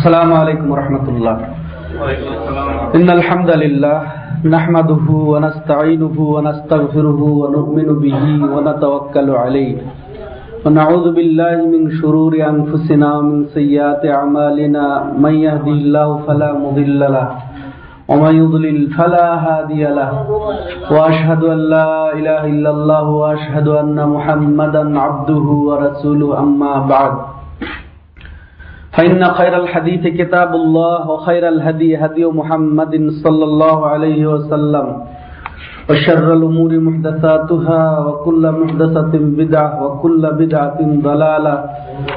السلام علیکم ورحمۃ اللہ۔ ان الحمد لله نحمده ونستعینه ونستغفره ونؤمن به ونتوکل علیه ونعوذ بالله من شرور انفسنا ومن سیئات اعمالنا، من يهدي الله فلا مضل له، ومن يضلل فلا هادي له۔ واشهد ان لا اله الا الله واشهد ان محمدا عبده ورسوله اما بعد۔ فإن خير الحديث كتاب الله وخير الهدي هدي محمد صلى الله عليه وسلم وشر الأمور محدثاتها وكل محدثة بدعة وكل بدعة ضلالة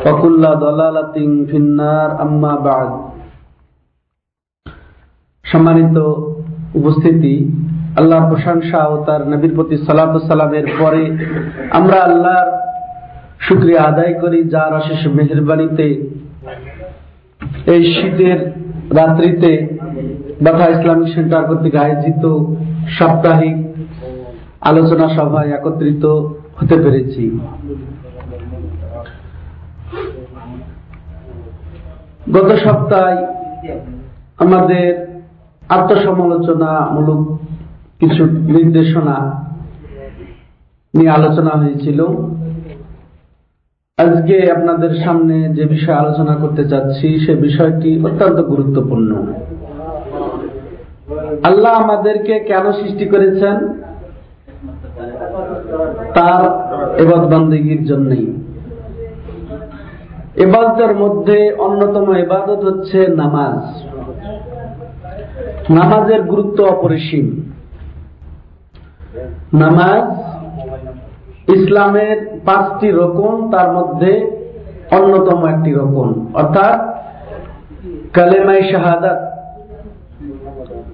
وكل ضلالة في النار أما بعد সম্মানিত উপস্থিতি আল্লাহর প্রশংসা ও তার নবীর প্রতি সালামের পরে আমরা আল্লাহর শুক্রিয়া আদায় করি যার অশেষ মেহরবানিতে এই শীতের রাত্রিতে বাথা ইসলামিক সেন্টার কর্তৃক আয়োজিত সাপ্তাহিক আলোচনা সভায় একত্রিত হতে পেরেছি। গত সপ্তাহে আমাদের আত্মসমালোচনামূলক কিছু নির্দেশনা নিয়ে আলোচনা হয়েছিল। আজকে আপনাদের সামনে যে বিষয়ে আলোচনা করতে চাচ্ছি, সে বিষয়টি অত্যন্ত গুরুত্বপূর্ণ। আল্লাহ আমাদেরকে কেন সৃষ্টি করেছেন? তার এবাদ বান্দিগির জন্যই। এবাদতের মধ্যে অন্যতম এবাদত হচ্ছে নামাজ। নামাজের গুরুত্ব অপরিসীম। নামাজ ইসলামের পাঁচটি রকম তার মধ্যে অন্যতম একটি রকম অর্থাৎ কালেমাই শাহাদাত।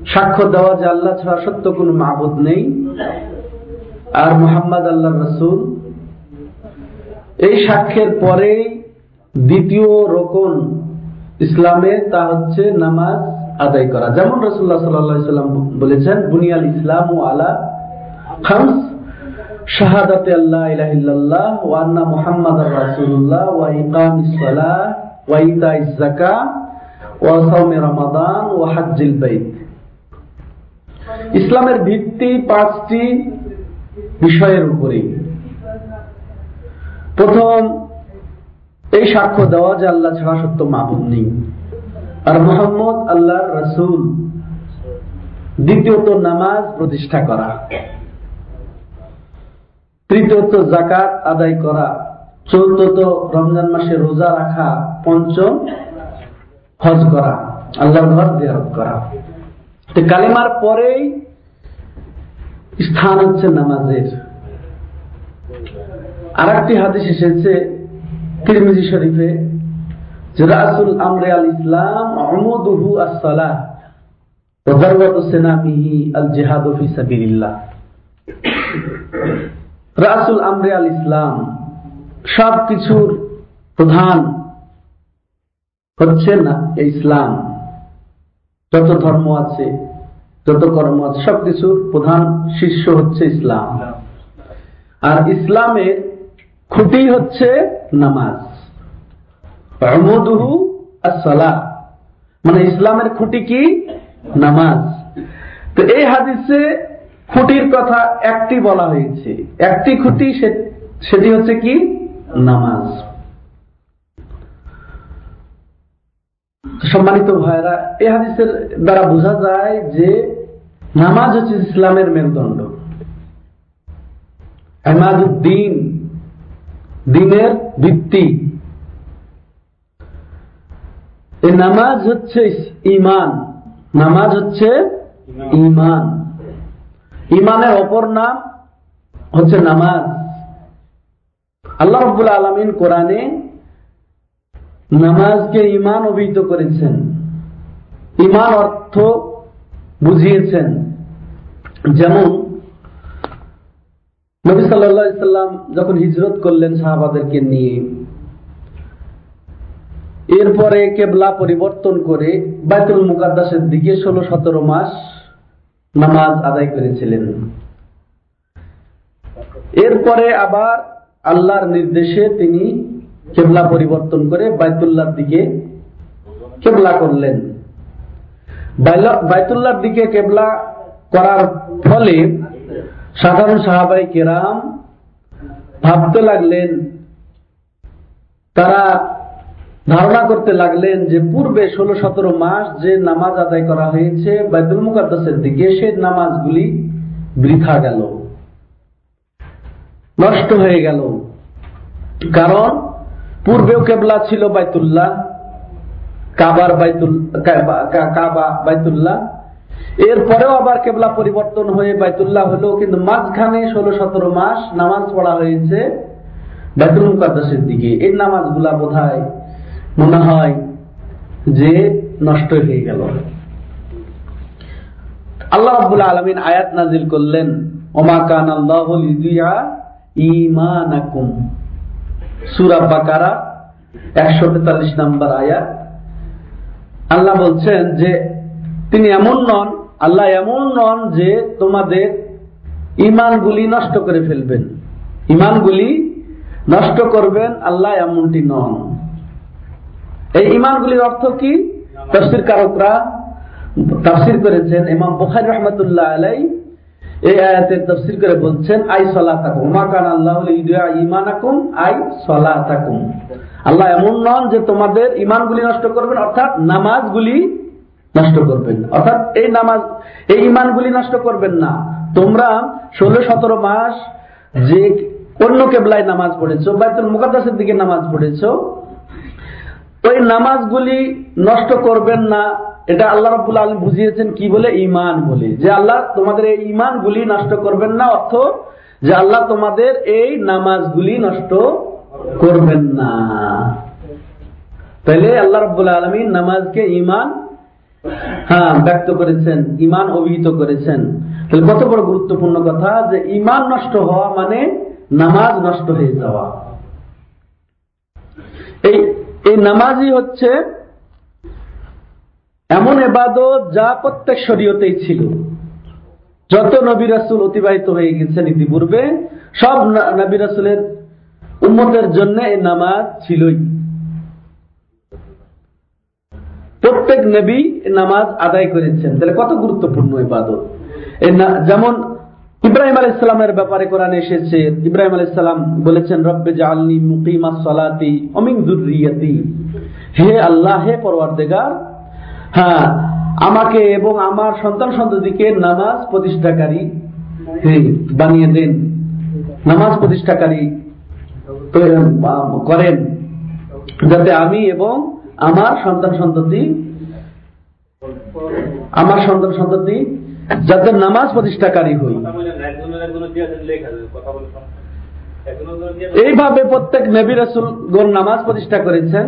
সাক্ষ্য দেওয়া যে আল্লাহ ছাড়া সত্য কোনো মাহবুদ নেই। আর মোহাম্মদ আল্লাহ রসুল। এই সাক্ষ্যের পরে দ্বিতীয় রকম ইসলামে তা হচ্ছে নামাজ আদায় করা। যেমন রসুল্লাহ সাল্লাম বলেছেন, বুনিয়াল ইসলাম ও আলা খামস ইসলামের ভিত্তি পাঁচটি বিষয়ের উপরে প্রথম, এই সাক্ষ্য দেওয়া যে আল্লাহ ছাড়া সত্য মাহবুদ নেই। আর মোহাম্মদ আল্লাহর রসুল। দ্বিতীয়ত নামাজ প্রতিষ্ঠা করা। তৃতীয়ত জাকাত আদায় করা। চতুর্থ রমজান মাসে রোজা রাখা। পঞ্চম হজ করা। আল্লাহর ঘর দেয়ারত করা। তো কালেমার পরেই স্থান হচ্ছে নামাজের। আর একটি হাদিস এসেছে তিরমিজি শরীফে, যে রাসুল আমরে আল ইসলাম অমদুহু আসসালাহ ওদারওয়াত সেনামিহি আল জিহাদ ফি সাবিলিল্লাহ। রাসুল আমরে আল ইসলাম সব কিছুর প্রধান হচ্ছে না ইসলাম। যত ধর্ম আছে, যত কর্ম আছে, সবকিছুর প্রধান শীর্ষ হচ্ছে ইসলাম। আর ইসলামের খুঁটি হচ্ছে নামাজ। মানে ইসলামের খুঁটি কি? নামাজ। তো এই হাদিসে খুঁটির কথা একটি বলা হয়েছে। একটি খুঁটি সেটি হচ্ছে কি? নামাজ। সম্মানিত ভাইরা এই হাদিসের দ্বারা বোঝা যায় যে নামাজ হচ্ছে ইসলামের মেরুদণ্ড। দিন দিনের ভিত্তি। নামাজ হচ্ছে ইমান। নামাজ হচ্ছে ইমান। ইমানের অপর নাম হচ্ছে নামাজ। আল্লাহ রব্বুল আলমিন কোরআনে নামাজকে ইমান অভিহিত করেছেন। ইমান অর্থ বুঝিয়েছেন। যেমন নবী সাল্লাম যখন হিজরত করলেন সাহাবাদেরকে নিয়ে, এরপরে কেবলা পরিবর্তন করে বাইতুল মুকাদ্দাসের দিকে ষোলো সতেরো মাস নামাজ আদায় করেছিলেন। এরপরে আবার আল্লাহর নির্দেশে তিনি কেবলা পরিবর্তন করে বাইতুল্লাহর দিকে কেবলা করলেন। বাইতুল্লার দিকে কেবলা করার ফলে সাধারণ সাহাবাই কেরাম ভাবতে লাগলেন, তারা ধারণা করতে লাগলেন যে পূর্বে ষোলো সতেরো মাস যে নামাজ আদায় করা হয়েছে, বাইতুল মুকাদ্দাসের দিকে সে নামাজগুলি বৃথা গেল, নষ্ট হয়ে গেল। কারণ পূর্বেও কেবলা ছিল বাইতুল্লাহ, কাবার বাইতুল কাবা বাইতুল্লাহ। এরপরেও আবার কেবলা পরিবর্তন হয়ে বাইতুল্লাহ হলো, কিন্তু মাঝখানে ষোলো সতেরো মাস নামাজ পড়া হয়েছে বাইতুল মুকাদ্দাসের দিকে। এই নামাজগুলা বোধ মনে হয় যে নষ্ট হয়ে গেল। আল্লাহ আব্বুল আলমিন আয়াত নাজিল করলেন, ওমা কান আল্লাহ বাকারা আয়াত। আল্লাহ বলছেন যে, তিনি এমন নন, আল্লাহ এমন নন যে তোমাদের ইমানগুলি নষ্ট করে ফেলবেন। ইমানগুলি নষ্ট করবেন, আল্লাহ এমনটি নন। এই ইমানগুলির অর্থ কি? তফসির কারকরা তাফসির করেছেন ইমাম বুখারি রহমতুল্লাহ আলাই এই আয়াতের তফসির করে বলছেন, আই সলাতাকুম। মা কান আল্লাহ ইমানাকুম আই সলাতাকুম। আল্লাহ এমন নন যে তোমাদের ইমানগুলি নষ্ট করবেন, অর্থাৎ নামাজগুলি নষ্ট করবেন। অর্থাৎ এই নামাজ, এই ইমানগুলি নষ্ট করবেন না। তোমরা ষোলো সতেরো মাস যে অন্য কেবলায় নামাজ পড়েছো, বাইতুল মুকাদ্দাসের দিকে নামাজ পড়েছো ওই নামাজগুলি নষ্ট করবেন না। এটা আল্লাহ রব্বুল আলম বুঝিয়েছেন কি বলে? ইমান বলে। যে আল্লাহ তোমাদের এই ইমানগুলি নষ্ট করবেন না, অর্থ যে আল্লাহ তোমাদের এই নামাজগুলি নষ্ট করবেন না। তাহলে আল্লাহ রব্বুল আলমী নামাজকে ইমান হ্যাঁ ব্যক্ত করেছেন ইমান অভিহিত করেছেন। তাহলে কত বড় গুরুত্বপূর্ণ কথা যে ইমান নষ্ট হওয়া মানে নামাজ নষ্ট হয়ে যাওয়া। এই এই নামাজই হচ্ছে এমন এবাদত যা প্রত্যেক শরীয়তেই ছিল। যত নবী রাসুল অতিবাহিত হয়ে গেছেন ইতিপূর্বে, সব নবী রাসুলের উন্মতের জন্য এই নামাজ ছিলই। প্রত্যেক নবী নামাজ আদায় করেছেন। তাহলে কত গুরুত্বপূর্ণ এবাদত? যেমন ইব্রাহিম আল ইসলামের ব্যাপারে কোরআন এসেছে, ইব্রাহিম আল ইসলাম বলেছেন, রব্বে জালনি মুকিমা সলাতি অমিং দুর্রিয়াতি হে আল্লাহ, হে পরওয়ারদেগার হ্যাঁ আমাকে এবং আমার সন্তান সন্ততিকে নামাজ প্রতিষ্ঠাকারী বানিয়ে দেন। নামাজ প্রতিষ্ঠাকারী করেন, যাতে আমি এবং আমার সন্তান সন্ততি আমার সন্তান সন্ততি, যাদের নামাজ প্রতিষ্ঠাকারী হই। এইভাবে প্রত্যেক নবী রসুল নামাজ প্রতিষ্ঠা করেছেন,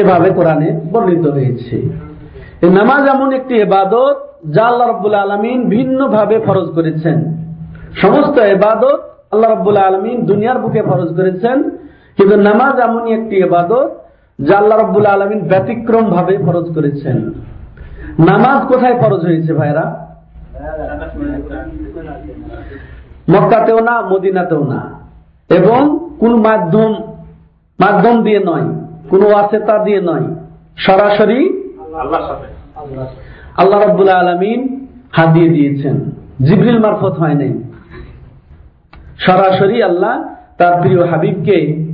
এভাবে কোরআনে বর্ণিত হয়েছে। নামাজ এমন একটি এবাদত যা আল্লাহ রব্বুল আলমিন ভিন্ন ভাবে ফরজ করেছেন। সমস্ত এবাদত আল্লাহ রব্বুল আলমিন দুনিয়ার বুকে ফরজ করেছেন, কিন্তু নামাজ এমনই একটি এবাদত যা আল্লাহ রব্বুল আলমিন ব্যতিক্রম ভাবে ফরজ করেছেন। নামাজ কোথায় ফরজ হয়েছে ভাইরা? মক্কাতেও না মদিনাতেও না। এবং কোন মাধ্যম মাধ্যম দিয়ে নয় কোন ওয়াসেতা দিয়ে নয় সরাসরি আল্লাহ রব্বুল আলমিন হাত দিয়ে দিয়েছেন। জিবরিল মারফত হয় নাই। সরাসরি আল্লাহ তার প্রিয় হাবিবকে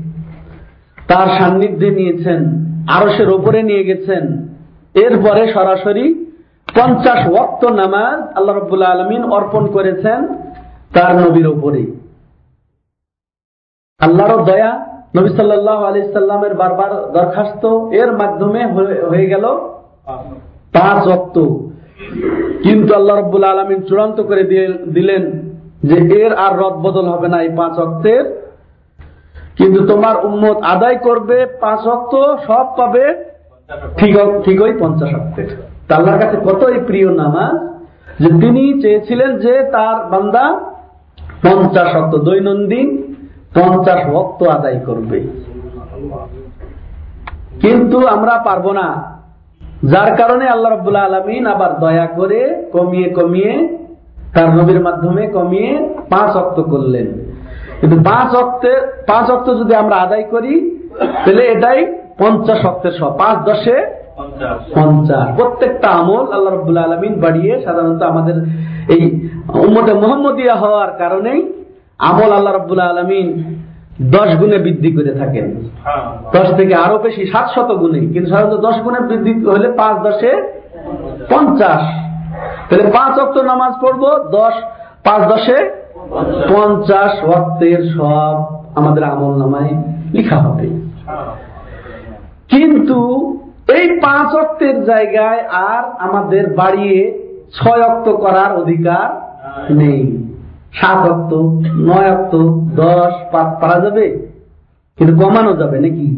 তার সান্নিধ্যে নিয়েছেন আরসের ওপরে নিয়ে গেছেন এরপরে সরাসরি পঞ্চাশ ওক্ত নামাজ আল্লাহ রব্বুল্লাহ আলমিন অর্পণ করেছেন তার নবীর ওপরে আল্লাহর দয়া নবী সাল্লাহ আলি সাল্লামের বারবার দরখাস্ত এর মাধ্যমে হয়ে গেল পাঁচ অক্ত কিন্তু আল্লাহ রব্বুল আলমিন চূড়ান্ত করে দিলেন যে এর আর রদ বদল হবে না এই পাঁচ অক্তের কিন্তু তোমার উন্মত আদায় করবে, পাঁচ অক্ত সব পাবে কাছে কতই প্রিয় নামাজ? যে তিনি চেয়েছিলেন যে তার বান্দা পঞ্চাশ অক্ত দৈনন্দিন পঞ্চাশ ভক্ত আদায় করবে। কিন্তু আমরা পারব না। যার কারণে আল্লাহ রব্বুল্লাহ আলমিন আবার দয়া করে কমিয়ে কমিয়ে তার নবীর মাধ্যমে কমিয়ে পাঁচ অক্ত করলেন। কিন্তু পাঁচ অক্তের পাঁচ অক্ত যদি আমরা আদায় করি, তাহলে এটাই পঞ্চাশ অক্তের সব পাঁচ দশে পঞ্চাশ। প্রত্যেকটা আমল আল্লাহ রব্বুল আলমিন বাড়িয়ে সাধারণত আমাদের এই উম্মতে মোহাম্মদিয়া হওয়ার কারণেই আমল আল্লাহ রব্বুল আলমিন দশ গুণে বৃদ্ধি করে থাকেন। দশ থেকে আরও বেশি সাত শত গুণে। কিন্তু সাধারণত দশ গুণে বৃদ্ধি হলে পাঁচ দশে পঞ্চাশ। তাহলে পাঁচ অক্ট নামাজ পড়ব দশ পাঁচ দশে পঞ্চাশ। অক্টের সব আমাদের আমল নামায় লিখা হবে। কিন্তু এই পাঁচ অক্টের জায়গায় আর আমাদের বাড়িয়ে ছয় অক্ট করার অধিকার নেই। সাত অক্ট নয় অক্ট দশ পাঁচ পারা যাবে? কিন্তু কমানো যাবে নাকি?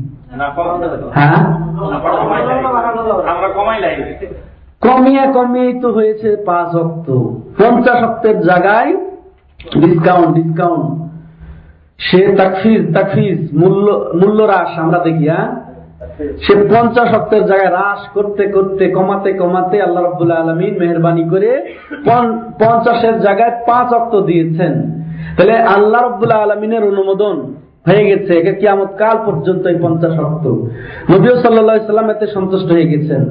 হ্যাঁ? কমিয়ে কমিয়ে তো হয়েছে পাঁচ অক্ট। পঞ্চাশ অক্টের জায়গায় ডিসকাউন্ট ডিসকাউন্ট সে তাকফিজ তাকফিজ মূল্য মূল্য হ্রাস আমরা দেখি হ্যাঁ? সে পঞ্চাশ অক্টের জায়গায় হ্রাস করতে করতে, কমাতে কমাতে আল্লাহ রব্বুল্লাহ আলমিন মেহরবানি করে পঞ্চাশের জায়গায় পাঁচ অক্ট দিয়েছেন। তাহলে আল্লাহ রব্বুল্লাহ আলমিনের অনুমোদন হয়ে গেছে। একে কিয়ামত কাল পর্যন্ত এই পঞ্চাশ অক্ট নবীয় সাল্লা সাল্লাম এতে সন্তুষ্ট হয়ে গেছেন।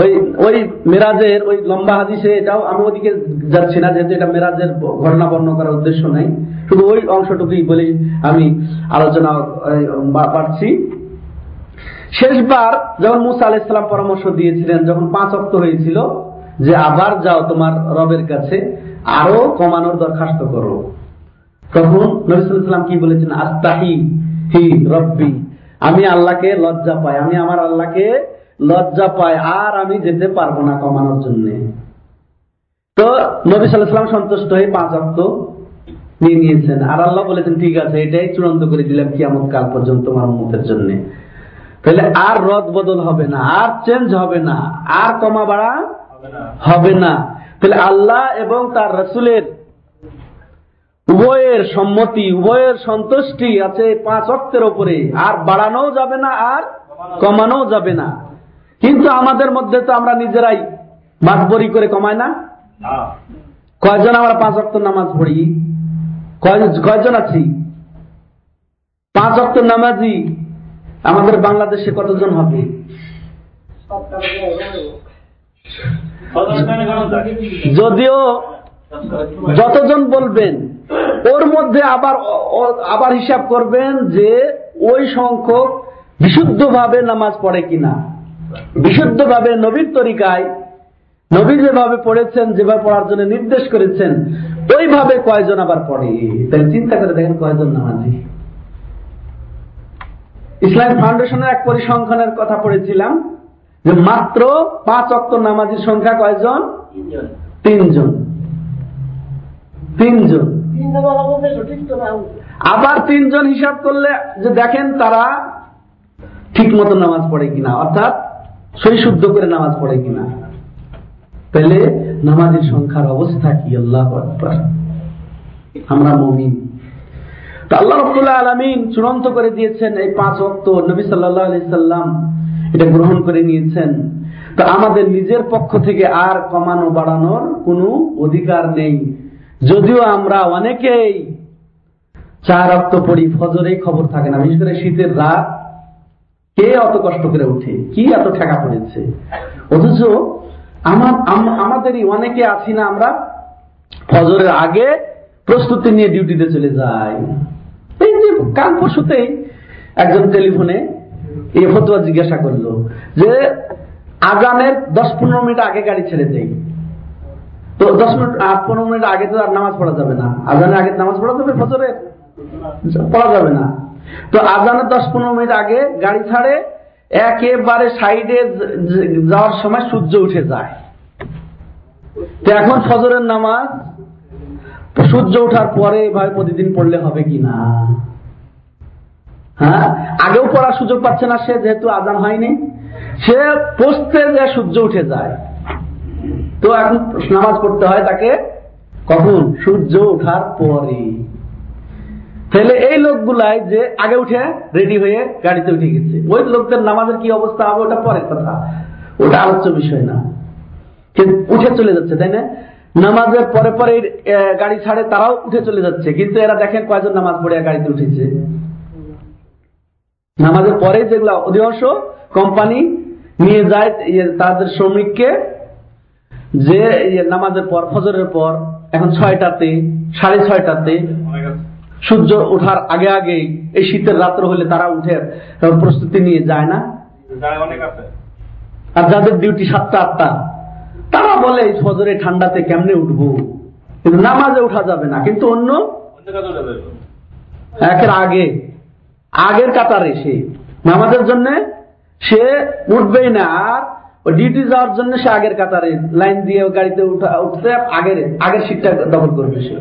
ওই ওই মেরাজের, ওই লম্বা হাদিসে এটাও আমি ওদিকে যাচ্ছি না, যেহেতু এটা মেরাজের ঘটনা বর্ণ করার উদ্দেশ্য নাই। শুধু ওই অংশটুকুই বলে আমি আলোচনা পাচ্ছি শেষবার যখন মুসা আল ইসলাম পরামর্শ দিয়েছিলেন, যখন পাঁচ অক্ত হয়েছিল যে আবার যাও তোমার রবের কাছে, আরও কমানোর দরখাস্ত করো। তখন নবিসাম কি বলেছেন? আস্তাহি হি রব্বি, আমি আল্লাহকে লজ্জা পাই, আমি আমার আল্লাহকে লজ্জা পায় আর আমি যেতে পারব না কমানোর জন্য। তো নবী সাল্লাম সন্তুষ্ট হয়ে পাঁচ অক্ত নিয়ে নিয়েছেন। আর আল্লাহ বলেছেন, ঠিক আছে, এটাই চূড়ান্ত করে দিলাম কিয়ামত কাল পর্যন্ত তোমার মতের জন্য। তাহলে আর রদ বদল হবে না, আর চেঞ্জ হবে না, আর কমা বাড়া হবে না। তাহলে আল্লাহ এবং তার রসুলের উভয়ের সম্মতি, উভয়ের সন্তুষ্টি আছে পাঁচ অক্টের ওপরে আর বাড়ানো যাবে না, আর কমানো যাবে না। কিন্তু আমাদের মধ্যে তো আমরা নিজেরাই মাতবরি করে কমাই না। কয়জন আমরা পাঁচ অক্ট নামাজ পড়ি? কয়জন আছি? পাঁচ অক্ট নামাজি আমাদের বাংলাদেশে কতজন হবে? যদিও যতজন বলবেন, ওর মধ্যে আবার আবার হিসাব করবেন যে ওই সংখ্যক বিশুদ্ধভাবে নামাজ পড়ে কিনা। বিশুদ্ধভাবে নবীর তরিকায়, নবী যেভাবে পড়েছেন, যেভাবে পড়ার জন্য নির্দেশ করেছেন, ওইভাবে কয়জন আবার পড়ে? তাহলে চিন্তা করে দেখেন কয়জন নামাজি। ইসলাম ফাউন্ডেশনের এক পরিসংখ্যানের কথা পড়েছিলাম যে মাত্র পাঁচ অক্ট নামাজির সংখ্যা কয়জন? তিনজন। তিনজন। আবার তিনজন হিসাব করলে যে দেখেন তারা ঠিক মতো নামাজ পড়ে কিনা অর্থাৎ সই শুদ্ধ করে নামাজ পড়ে কিনা। তাহলে নামাজের সংখ্যার অবস্থা কি? আল্লাহ আমরা মমিন। আল্লাহ রব্দুল্লাহ আলমিন চূড়ান্ত করে দিয়েছেন এই পাঁচ অক্ত নবী সাল্লাহ আলি এটা গ্রহণ করে নিয়েছেন। তো আমাদের নিজের পক্ষ থেকে আর কমানো বাড়ানোর কোনো অধিকার নেই। যদিও আমরা অনেকেই চার রক্ত পড়ি ফজরেই খবর থাকে না, বিশেষ করে শীতের রাত। কে অত কষ্ট করে উঠে? কি এত ঠেকা পড়েছে? অথচ আমাদেরই অনেকে আছি না, আমরা ফজরের আগে প্রস্তুতি নিয়ে ডিউটিতে চলে যাই। কাল পরশুতেই একজন টেলিফোনে এই ফতুয়া জিজ্ঞাসা করল যে আগানের দশ পনেরো মিনিট আগে গাড়ি ছেড়ে দেয় তো দশ মিনিট পনেরো মিনিট আগে তো আর নামাজ পড়া যাবে না। আজানের আগে নামাজ পড়া যাবে ফজরে পড়া যাবে না। তো আজানের দশ পনেরো মিনিট আগে গাড়ি ছাড়ে, একেবারে সাইডে যাওয়ার সময় সূর্য উঠে যায়। তো এখন ফজরের নামাজ, সূর্য ওঠার পরে এভাবে প্রতিদিন পড়লে হবে কি না? হ্যাঁ? আগেও পড়ার সুযোগ পাচ্ছে না, সে যেহেতু আজান হয়নি। সে পোস্তে যে সূর্য উঠে যায়, তো এখন নামাজ পড়তে হয় তাকে কখন? সূর্য ওঠার পরে তাহলে এই লোকগুলাই যে আগে উঠে রেডি হয়ে গাড়িতে উঠে গেছে, ওই লোকদের নামাজের কি অবস্থা হবে? ওটা পরের কথা। ওটা আলোচ্য বিষয় না। উঠে চলে যাচ্ছে, তাই না? নামাজের পরে পরে গাড়ি ছাড়ে, তারাও উঠে চলে যাচ্ছে। কিন্তু এরা দেখেন কয়জন নামাজ পড়ে গাড়িতে উঠেছে। নামাজের পরে যেগুলো অধিকাংশ কোম্পানি নিয়ে যায় ইয়ে তাদের শ্রমিককে যে ইয়ে নামাজের পর ফজরের পর এখন ছয়টাতে সাড়ে ছয়টাতে সূর্য ওঠার আগে আগে এই শীতের রাত্র হলে তারা উঠে প্রস্তুতি নিয়ে যায় না। আর যাদের ডিউটি সাতটা আটটা তারা বলে এই ফজরে ঠান্ডাতে কেমনে উঠবো? কিন্তু নামাজে উঠা যাবে না কিন্তু অন্য একের আগে আগের কাতারে সে। নামাজের জন্য সে উঠবেই না, আর ডিউটি যাওয়ার জন্য সে আগের কাতারে লাইন দিয়ে গাড়িতে উঠা, উঠতে আগের আগের সিটটা দখল করবে সে।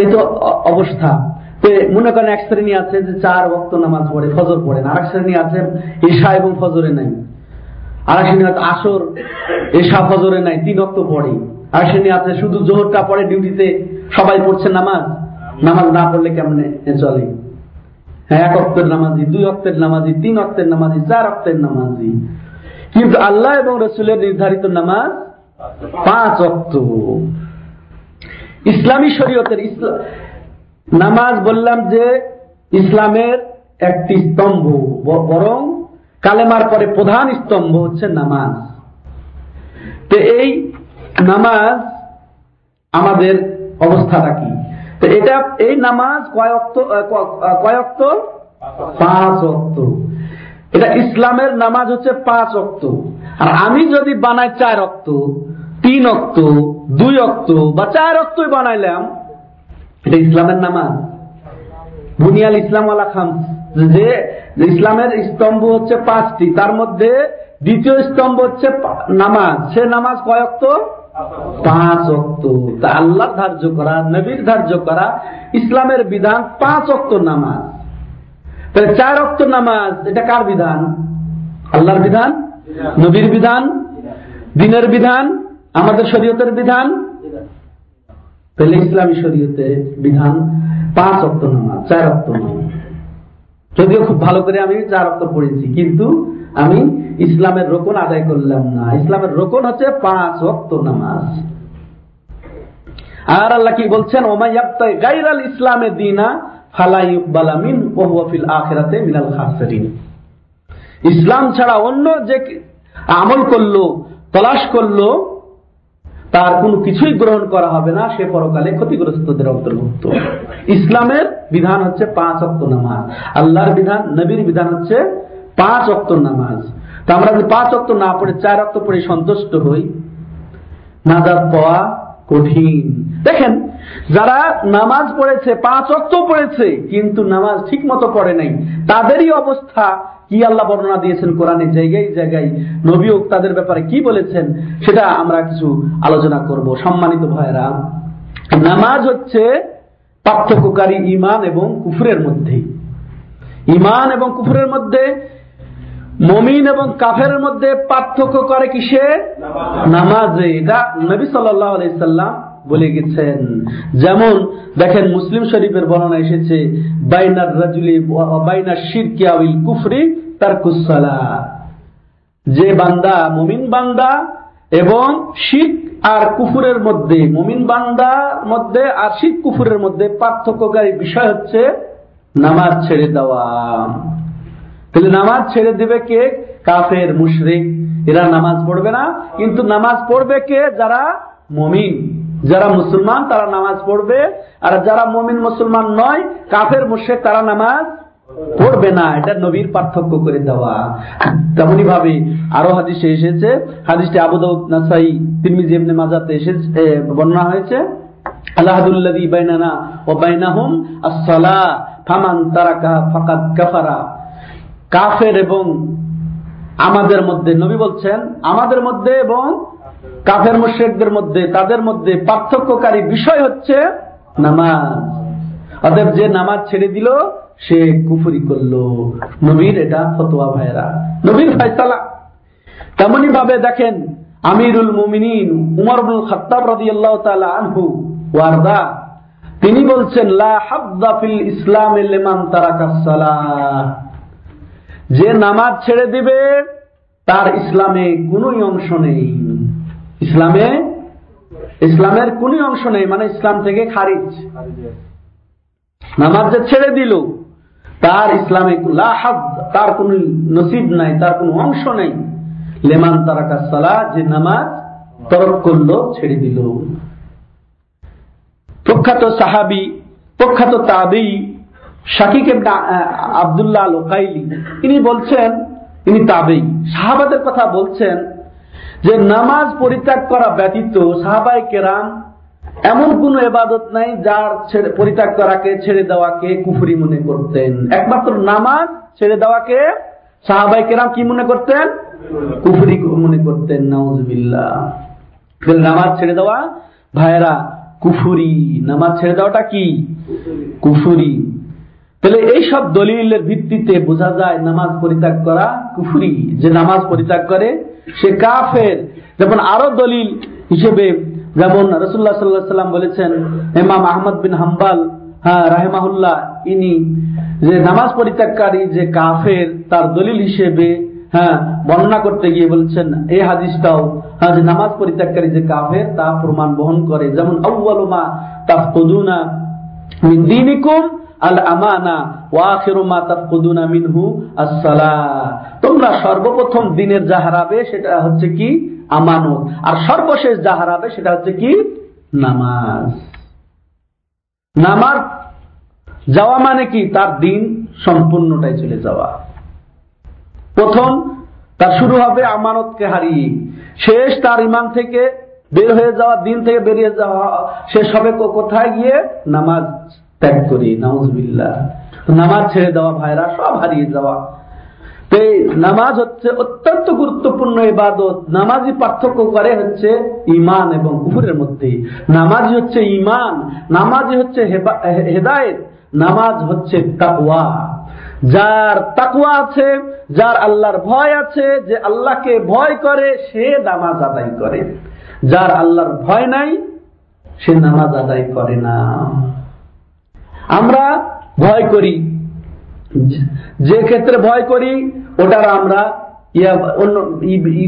এই তো অবস্থা। মনে করেন এক শ্রেণি আছে যে চার ভক্ত নামাজ পড়ে, ফজর পড়েন আর এক শ্রেণি আছে ঈশা এবং ফজরে নাই। আর এক শ্রেণি আছে আসর, ঈশা, ফজরে নাই, তিন অক্ত পড়ে। আর শ্রেণি আছে শুধু জোহরটা পড়ে ডিউটিতে সবাই পড়ছে নামাজ। নামাজ না পড়লে কেমনে চলে? হ্যাঁ এক অক্টের নামাজি, দুই অক্টের নামাজি, তিন অক্টের নামাজি, চার অক্টের নামাজি। কিন্তু আল্লাহ এবং রসুলের নির্ধারিত নামাজ পাঁচ অক্ট ইসলামী শরীয়তের নামাজ বললাম যে ইসলামের একটি স্তম্ভ বরং কালেমার পরে প্রধান স্তম্ভ হচ্ছে নামাজ। তো এই নামাজ আমাদের অবস্থাটা কি? এটা এই নামাজ কয়ক্ত পাঁচ অক্ত। এটা ইসলামের নামাজ হচ্ছে পাঁচ অক্ত। আর আমি যদি বানাই চার অক্ত, তিন অক্ত, দুই অক্ত বা চার অক্তই বানাইলাম, এটা ইসলামের নামাজ। বুনিয়াল ইসলাম আলা খাম যে ইসলামের স্তম্ভ হচ্ছে পাঁচটি, তার মধ্যে দ্বিতীয় স্তম্ভ হচ্ছে নামাজ। সে নামাজ কয়ক্ত পাঁচ অক্ত তা আল্লাহ ধার্য করা, নবীর ধার্য করা, ইসলামের বিধান পাঁচ অক্ত নামাজ। তাহলে চার অক্ত নামাজ, এটা কার বিধান? আল্লাহর বিধান? নবীর বিধান? দিনের বিধান? আমাদের শরীয়তের বিধান? তাহলে ইসলামী শরীয়তের বিধান পাঁচ অক্ত নামাজ, চার অক্ত নামাজ। যদিও খুব ভালো করে আমি চার অক্ত পড়েছি, কিন্তু আমি ইসলামের রোকন আদায় করলাম না। ইসলামের রোকন হচ্ছে পাঁচ অক্ত নামাজ। আর আল্লাহ কি বলছেন গাইরাল ইসলামে দিনা ফালাইবালামিন ওহফিল আখেরাতে মিনাল খাসরিন। ইসলাম ছাড়া অন্য যে আমল করল, তলাশ করল, তার কোনো কিছুই গ্রহণ করা হবে না, সে পরকালে ক্ষতিগ্রস্তদের অন্তর্ভুক্ত। ইসলামের বিধান হচ্ছে পাঁচ অক্ত নামাজ। আল্লাহর বিধান, নবীর বিধান হচ্ছে পাঁচ অক্ত নামাজ। তা আমরা যদি পাঁচ অক্ত না পড়ে, চার অক্ত পড়ে সন্তুষ্ট হই নাজাদ পাওয়া কঠিন। দেখেন, যারা নামাজ পড়েছে, পাঁচ অক্ত পড়েছে, কিন্তু নামাজ ঠিক মতো পড়ে নাই, তাদেরই অবস্থা কি আল্লাহ বর্ণনা দিয়েছেন কোরআনের জায়গায় জায়গায় নবীও তাদের ব্যাপারে কি বলেছেন, সেটা আমরা কিছু আলোচনা করব। সম্মানিত ভাইরা নামাজ হচ্ছে পার্থক্যকারী ইমান এবং কুফুরের মধ্যে। ইমান এবং কুফুরের মধ্যে মমিন এবং কাফের মধ্যে পার্থক্য করে কিসে? নামাজে। এটা নবী সাল্লাম বলে গেছেন। যেমন দেখেন মুসলিম শরীফের বর্ণনা এসেছে বাইনার রাজুলি বাইনার শিরকিয়াউল কুফরি তার কুসালা যে বান্দা মমিন বান্দা এবং শিখ আর কুফুরের মধ্যে, মমিন বান্দার মধ্যে আর শিখ কুফুরের মধ্যে পার্থক্যকারী বিষয় হচ্ছে নামাজ ছেড়ে দেওয়া। তাহলে নামাজ ছেড়ে দিবে কে? কাফের, মুশরিক। এরা নামাজ পড়বে না, কিন্তু নামাজ পড়বে কে? যারা মমিন। যারা মুসলমান, তারা নামাজ পড়বে। আর যারা মমিন, মুসলমান নয়, কাফের মুশেক তারা নামাজ পড়বে না। এটা নবীর পার্থক্য করে দেওয়া। তেমনি ভাবে আরও হাদিসে এসেছে। হাদিসটি আবুদাউদ নাসাই, তিরমিজি, ইবনে মাজাতে এসেছে বর্ণনা হয়েছে। আল্লাহাদুল্লাযী বাইনানা ওয়া বাইনাহুম আস-সালাহ ফামান তারাকা ফাকাদ কাফারা। কাফের এবং আমাদের মধ্যে, নবী বলছেন, আমাদের মধ্যে এবং কাফের মুশেকদের মধ্যে, তাদের মধ্যে পার্থক্যকারী বিষয় হচ্ছে নামাজ। অতএব যে নামাজ ছেড়ে দিল, সে কুফুরি করল। নবীর এটা ফতোয়া ভাইরা নবীর ফয়সালা। তেমনি ভাবে দেখেন, আমিরুল মুমিনিন উমরুল খত্তাব রাদিয়াল্লাহু তাআলা আনহু, ওয়ারদা, তিনি বলছেন, লা হাদ্দা ফিল ইসলাম তারাকাস সালাহ। যে নামাজ ছেড়ে দিবে, তার ইসলামে কোন অংশ নেই। ইসলামে, ইসলামের কোন অংশ নেই মানে ইসলাম থেকে খারিজ। নামাজ যে ছেড়ে দিল, তার ইসলামে তার কোন নসিব নাই, তার কোন অংশ নেই। লেমান তারাকা সালা, যে নামাজ তরক করল, ছেড়ে দিল। প্রখ্যাত সাহাবি, প্রখ্যাত তাবি শাকিক আবদুল্লাহ লোকাইলি, তিনি বলছেন, তিনি তাবেই, সাহাবাদের কথা বলছেন যে নামাজ পরিত্যাগ করা ব্যতীত সাহাবাই কেরাম এমন কোন এবাদত নাই যার ছেড়ে, পরিত্যাগ করাকে ছেড়ে দেওয়াকে কুফুরি মনে করতেন। একমাত্র নামাজ ছেড়ে দেওয়াকে সাহাবাই কেরাম কি মনে করতেন? কুফরি মনে করতেন। নওয়াজবিল্লা নামাজ ছেড়ে দেওয়া ভাইরা কুফুরি। নামাজ ছেড়ে দেওয়াটা কি? কুফুরি। তাহলে এই সব দলিলের ভিত্তিতে বোঝা যায় নামাজ পরিত্যাগ করা কুফুরি। যে নামাজ পরিত্যাগ করে, সে কাফের। যেমন আরও দলিল হিসেবে, যেমন রসুল্লাহ সাল্লাহ সাল্লাম বলেছেন এমাম আহমদ বিন হাম্বাল হ্যাঁ রাহেমাহুল্লাহ, ইনি যে নামাজ পরিত্যাগকারী, যে কাফের, তার দলিল হিসেবে হ্যাঁ বর্ণনা করতে গিয়ে বলছেন, এই হাদিসটাও হ্যাঁ যে নামাজ পরিত্যাগকারী যে কাফের, তা প্রমাণ বহন করে। যেমন আউ্বালুমা তাফকুদুনা দিনিকুম তোমরা সর্বপ্রথম দিনের যা হারাবে সেটা হচ্ছে কি? আমানত। আর সর্বশেষ যা হারাবে সেটা হচ্ছে কি? নামাজ। নামাজ যাওয়া মানে কি? তার দিন সম্পূর্ণটাই চলে যাওয়া। প্রথম, তার শুরু হবে আমানতকে হারিয়ে। শেষ, তার ইমান থেকে বের হয়ে যাওয়া, দিন থেকে বেরিয়ে যাওয়া। শেষ হবে কোথায় গিয়ে? নামাজ ত্যাগ করি নাউজবিল্লা নামাজ ছেড়ে দেওয়া, ভাইরা, সব হারিয়ে যাওয়া। নামাজ হচ্ছে অত্যন্ত গুরুত্বপূর্ণ ইবাদত। নামাজি পার্থক্য করে হচ্ছে ইমান এবং কুফুরের মধ্যে। নামাজি হচ্ছে ইমান নামাজি হচ্ছে হেদায়ত, নামাজ হচ্ছে তাকুয়া যার তাকুয়া আছে, যার আল্লাহর ভয় আছে, যে আল্লাহকে ভয় করে, সে নামাজ আদায় করে। যার আল্লাহর ভয় নাই, সে নামাজ আদায় করে না। আমরা ভয় করি। যে ক্ষেত্রে ভয় করি, ওটার আমরা ইয়া, অন্য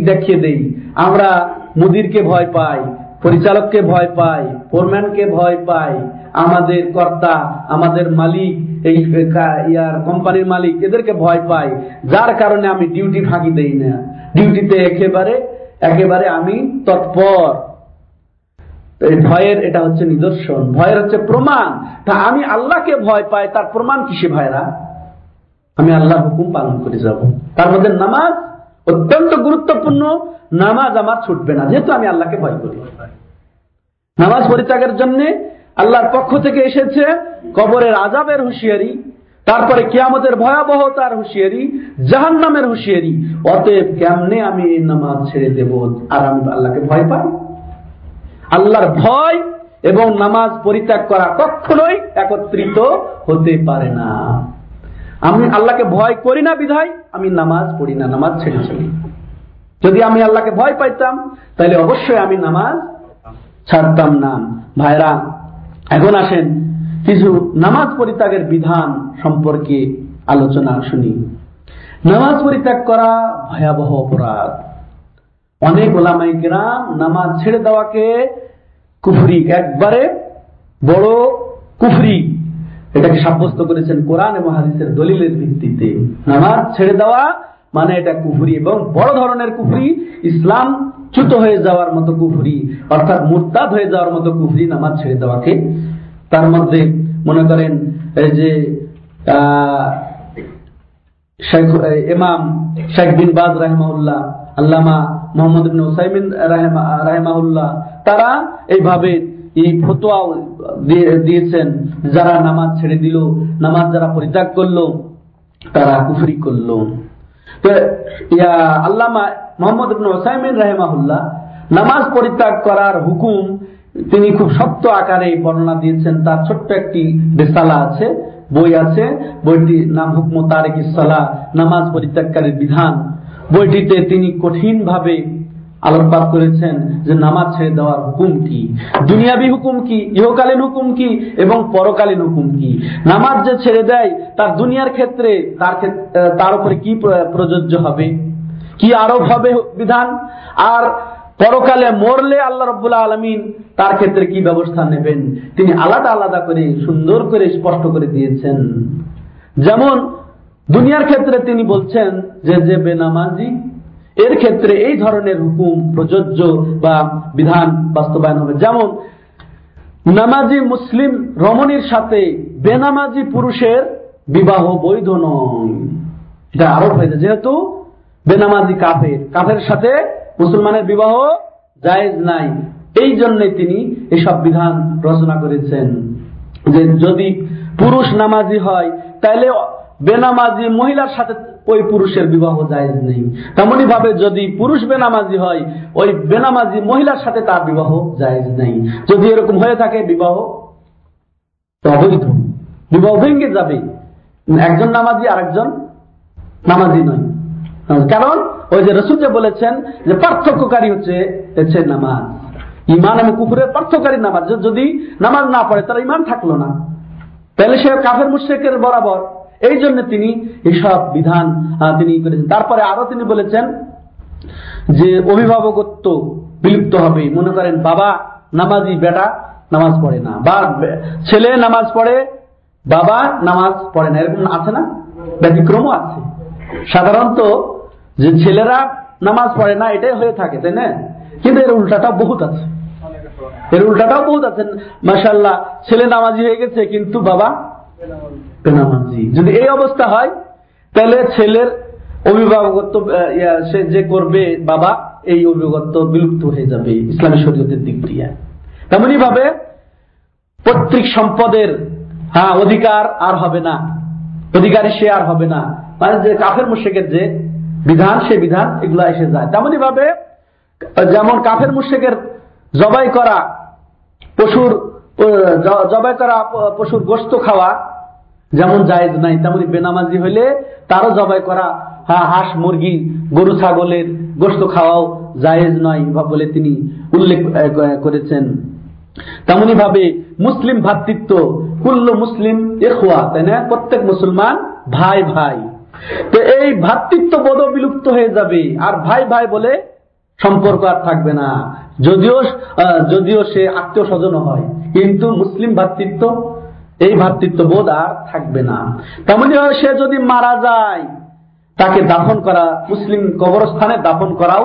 দেখিয়ে দেই। আমরা মুদিরকে ভয় পাই, পরিচালককে ভয় পাই, ফোরম্যানকে ভয় পাই, আমাদের কর্তা, আমাদের মালিক, এই ইয়ার কোম্পানির মালিক, এদেরকে ভয় পাই। যার কারণে আমি ডিউটি ফাঁকি দেই না। ডিউটিতে একেবারে একেবারে আমি তৎপর। ভয়ের এটা হচ্ছে নিদর্শন। ভয়ের হচ্ছে প্রমাণ। তা আমি আল্লাহকে ভয় পাই, তার প্রমাণ কিসে ভাইরা? আমি আল্লাহ হুকুম পালন করে যাব। তার মধ্যে নামাজ অত্যন্ত গুরুত্বপূর্ণ। নামাজ আমার ছুটবে না, যেহেতু আমি আল্লাহকে ভয় করি। নামাজ পরিত্যাগের জন্য আল্লাহর পক্ষ থেকে এসেছে কবরের আজাবের হুঁশিয়ারি, তারপরে কিয়ামতের ভয়াবহতার হুঁশিয়ারি জাহান নামের হুঁশিয়ারি। অতএব কেমনে আমি এই নামাজ ছেড়ে দেব আর আমি আল্লাহকে ভয় পাই? আল্লাহর ভয় এবং নামাজ পরিত্যাগ করা কখনোই একত্রিত হতে পারে না। আমি আল্লাহকে ভয় করি না বিধায়, আমি নামাজ পড়ি না, নামাজ ছেড়ে চলি। যদি আমি আল্লাহকে ভয় পাইতাম, তাহলে অবশ্যই আমি নামাজ ছাড়তাম না। ভাইরা এখন আসেন কিছু নামাজ পরিত্যাগের বিধান সম্পর্কে আলোচনা শুনি। নামাজ পরিত্যাগ করা ভয়াবহ অপরাধ। অনেক ওলামাই গ্রাম নামাজ ছেড়ে দেওয়াকে কুফরি একবারে বড় কুফরি। এটাকে সাব্যস্ত করেছেন কোরআন এবং হাদিসের দলিলের ভিত্তিতে। নামাজ ছেড়ে দেওয়া মানে এটা কুফরি এবং বড় ধরনের কুফরি। ইসলাম চ্যুত হয়ে যাওয়ার মতো কুফরি, অর্থাৎ মুরতাদ হয়ে যাওয়ার মতো কুফরি নামাজ ছেড়ে দেওয়াকে। তার মধ্যে মনে করেন যে ইমাম শেখ বিন বাজ রাহেমাউল্লাহ আল্লামা মোহাম্মদ হুসাইমিন রাহেমাউল্লাহ তারা এইভাবে এই ফতোয়া দিয়েছেন, যারা নামাজ ছেড়ে দিল, নামাজ যারা পরিত্যাগ করল, তারা কুফরি করল। আল্লামা মোহাম্মদ ওসাইমিন রাহেমাহুল্লাহ, নামাজ পরিত্যাগ করার হুকুম তিনি খুব শক্ত আকারে বর্ণনা দিয়েছেন। তার ছোট্ট একটি বেসালা আছে, বই আছে। বইটির নাম হুকম তারেক ইসালা নামাজ পরিত্যাগকারীর বিধান। বইটিতে তিনি কঠিন ভাবে আলোকপাত করেছেন যে নামাজ ছেড়ে দেওয়ার হুকুম কি? দুনিয়াবি হুকুম কি? ইহকালীন হুকুম কি? এবং পরকালীন হুকুম কি? নামাজ যে ছেড়ে দেয়, তার দুনিয়ার ক্ষেত্রে তার তার উপরে কি প্রযোজ্য হবে? কি আরোপ হবে বিধান? আর পরকালে মরলে আল্লাহ রব্বুল্লাহ আলমিন তার ক্ষেত্রে কি ব্যবস্থা নেবেন? তিনি আলাদা আলাদা করে, সুন্দর করে স্পষ্ট করে দিয়েছেন। যেমন দুনিয়ার ক্ষেত্রে তিনি বলছেন যে যে বেনামাজি এর ক্ষেত্রে এই ধরনের হুকুম, প্রযোজ্য বা বিধান বাস্তবায়ন হবে। যেমন, নামাজি মুসলিম রমণীর সাথে বেনামাজি পুরুষের বিবাহ বৈধ নয়। এটা আরোপ হয়েছে। যেহেতু বেনামাজি কাফের কাফের সাথে মুসলমানের বিবাহ জায়েজ নাই। এই জন্যে তিনি এসব বিধান রচনা করেছেন। যে যদি পুরুষ নামাজি হয় তাহলে বেনামাজি মহিলার সাথে ওই পুরুষের বিবাহ জায়েজ নেই। তেমনি ভাবে যদি পুরুষ বেনামাজি হয়, ওই বেনামাজি মহিলার সাথে তার বিবাহ জায়েজ নেই। যদি এরকম হয়ে থাকে বিবাহ অবৈধ। বিবাহ ভেঙে যাবে। একজন নামাজি আর একজন নামাজি নয়। কারণ ওই যে রসুল যে বলেছেন যে পার্থক্যকারী হচ্ছে হচ্ছে নামাজ। ইমান এবং কুকুরের পার্থক্যকারী নামাজ। যদি নামাজ না পড়ে তার ইমান থাকল না। তাহলে সে কাফের, মুশ্রেকের বরাবর এই জন্য তিনি এসব বিধান তিনি করেছেন। তারপরে আরও তিনি বলেছেন যে অভিভাবকত্ব বিলুপ্ত হবে। মনে করেন, বাবা নামাজি, বেটা নামাজ পড়ে না। বা ছেলে নামাজ পড়ে, বাবা নামাজ পড়ে না। এরকম আছে না? ব্যতিক্রমও আছে। সাধারণত যে ছেলেরা নামাজ পড়ে না, এটাই হয়ে থাকে, তাই না? কিন্তু এর উল্টাটা বহুত আছে। এর উল্টাটাও বহুত আছে। মাসাল্লাহ ছেলে নামাজি হয়ে গেছে, কিন্তু বাবা যদি এই অবস্থা হয়, তাহলে ছেলের অভিভাবকত্ব সে যে করবে, বাবা, এই অভিভাবকত্ব বিলুপ্ত হয়ে যাবে ইসলামী শরীয়তের দিক দিয়ে। তেমনি ভাবে পৈতৃক সম্পদের হ্যাঁ অধিকার আর হবে না। অধিকারী সে আর হবে না। মানে যে কাফের মুশেকের যে বিধান, সে বিধান, এগুলো এসে যায়। তেমনি ভাবে যেমন কাফের মুশেকের জবাই করা, পশুর জবাই করা পশুর গোস্ত খাওয়া যেমন জায়েজ নাই, তেমনি বেনামাজি হইলে তারও জবাই করা হাঁস, মুরগি, গরু, ছাগলের গোস্ত খাওয়াও জায়েজ নয় বলে তিনি উল্লেখ করেছেন। তেমনি ভাবে মুসলিম ভাতৃত্ব, কুল্ল মুসলিম এখোয়া তাই না? প্রত্যেক মুসলমান ভাই ভাই। তো এই ভাতৃত্ব বোধ বিলুপ্ত হয়ে যাবে। আর ভাই ভাই বলে সম্পর্ক আর থাকবে না। যদিও যদিও সে আত্মীয় স্বজন হয়, কিন্তু মুসলিম ভাতৃত্ব এই ভাতৃত্ব বোধ আর থাকবে না। তেমনি সে যদি মারা যায়, তাকে দাফন করা, মুসলিম কবরস্থানে দাফন করাও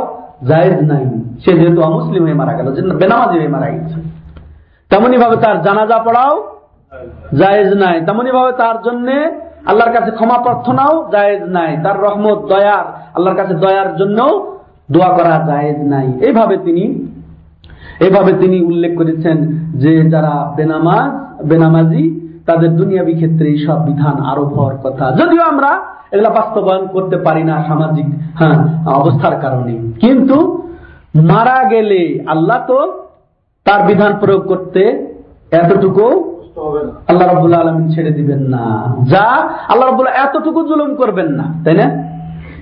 জায়েজ নাই। সে যেহেতু অমুসলিম হয়ে মারা গেল বেনামাজি হয়ে মারা গেছে। তেমনি ভাবে তার জানাজা পড়াও জায়েজ নাই। তেমনি ভাবে তার জন্য আল্লাহর কাছে ক্ষমা প্রার্থনাও জায়েজ নাই। তার রহমত, দয়ার, আল্লাহর কাছে দয়ার জন্য দোয়া করা জায়েজ নাই। এইভাবে তিনি এইভাবে তিনি উল্লেখ করেছেন যে যারা বেনামাজ, বেনামাজি তাদের দুনিয়াবি ক্ষেত্রে সব বিধান আরোপ হওয়ার কথা। যদিও আমরা এগুলা বাস্তবায়ন করতে পারি না সামাজিক হ্যাঁ অবস্থার কারণে। কিন্তু মারা গেলে আল্লাহ তো তার বিধান প্রয়োগ করতে এতটুকু আল্লাহ রবুল্লা আলমিন ছেড়ে দিবেন না। যা আল্লাহ রবুল্লাহ এতটুকু জুলুম করবেন না, তাই না?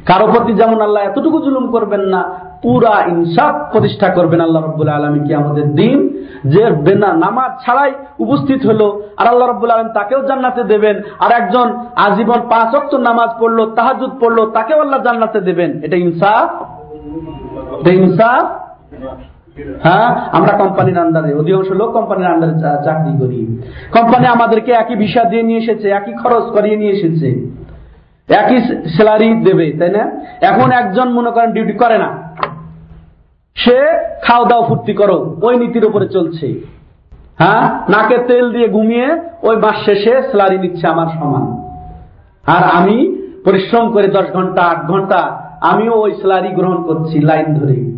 কারও প্রতি যেমন আল্লাহ এতটুকু জুলুম করবেন না পুরা ইনসাফ প্রতিষ্ঠা করবেন আল্লাহ রব্বুল্লাহ আলমী কি আমাদের দিন, যে বেনা নামাজ ছাড়াই উপস্থিত হলো, আর আল্লাহ রব্বুল আলম তাকেও জান্নাতে দেবেন, আর একজন আজীবন পাঁচ অক্ট নামাজ পড়ল তাহাজুদ পড়ল, তাকেও আল্লাহ জান্নাতে দেবেন। এটা ইনসাফ? ইনসাফ? হ্যাঁ আমরা কোম্পানির আন্ডারে অধিকাংশ লোক কোম্পানির আন্ডারে চাকরি করি। কোম্পানি আমাদেরকে একই ভিসা দিয়ে নিয়ে এসেছে, একই খরচ করিয়ে নিয়ে এসেছে। একই স্যালারি দেবে, তাই না? এখন একজন মনে করেন ডিউটি করে না। সে খাওয়া দাওয়া ফুর্তি করো, ওই নীতির উপরে চলছে। হ্যাঁ? নাকে তেল দিয়ে ঘুমিয়ে ওই মাস শেষে স্যালারি নিচ্ছে আমার সমান। আর আমি পরিশ্রম করে দশ ঘণ্টা, আট ঘণ্টা, আমিও ওই স্যালারি গ্রহণ করছি লাইন ধরে।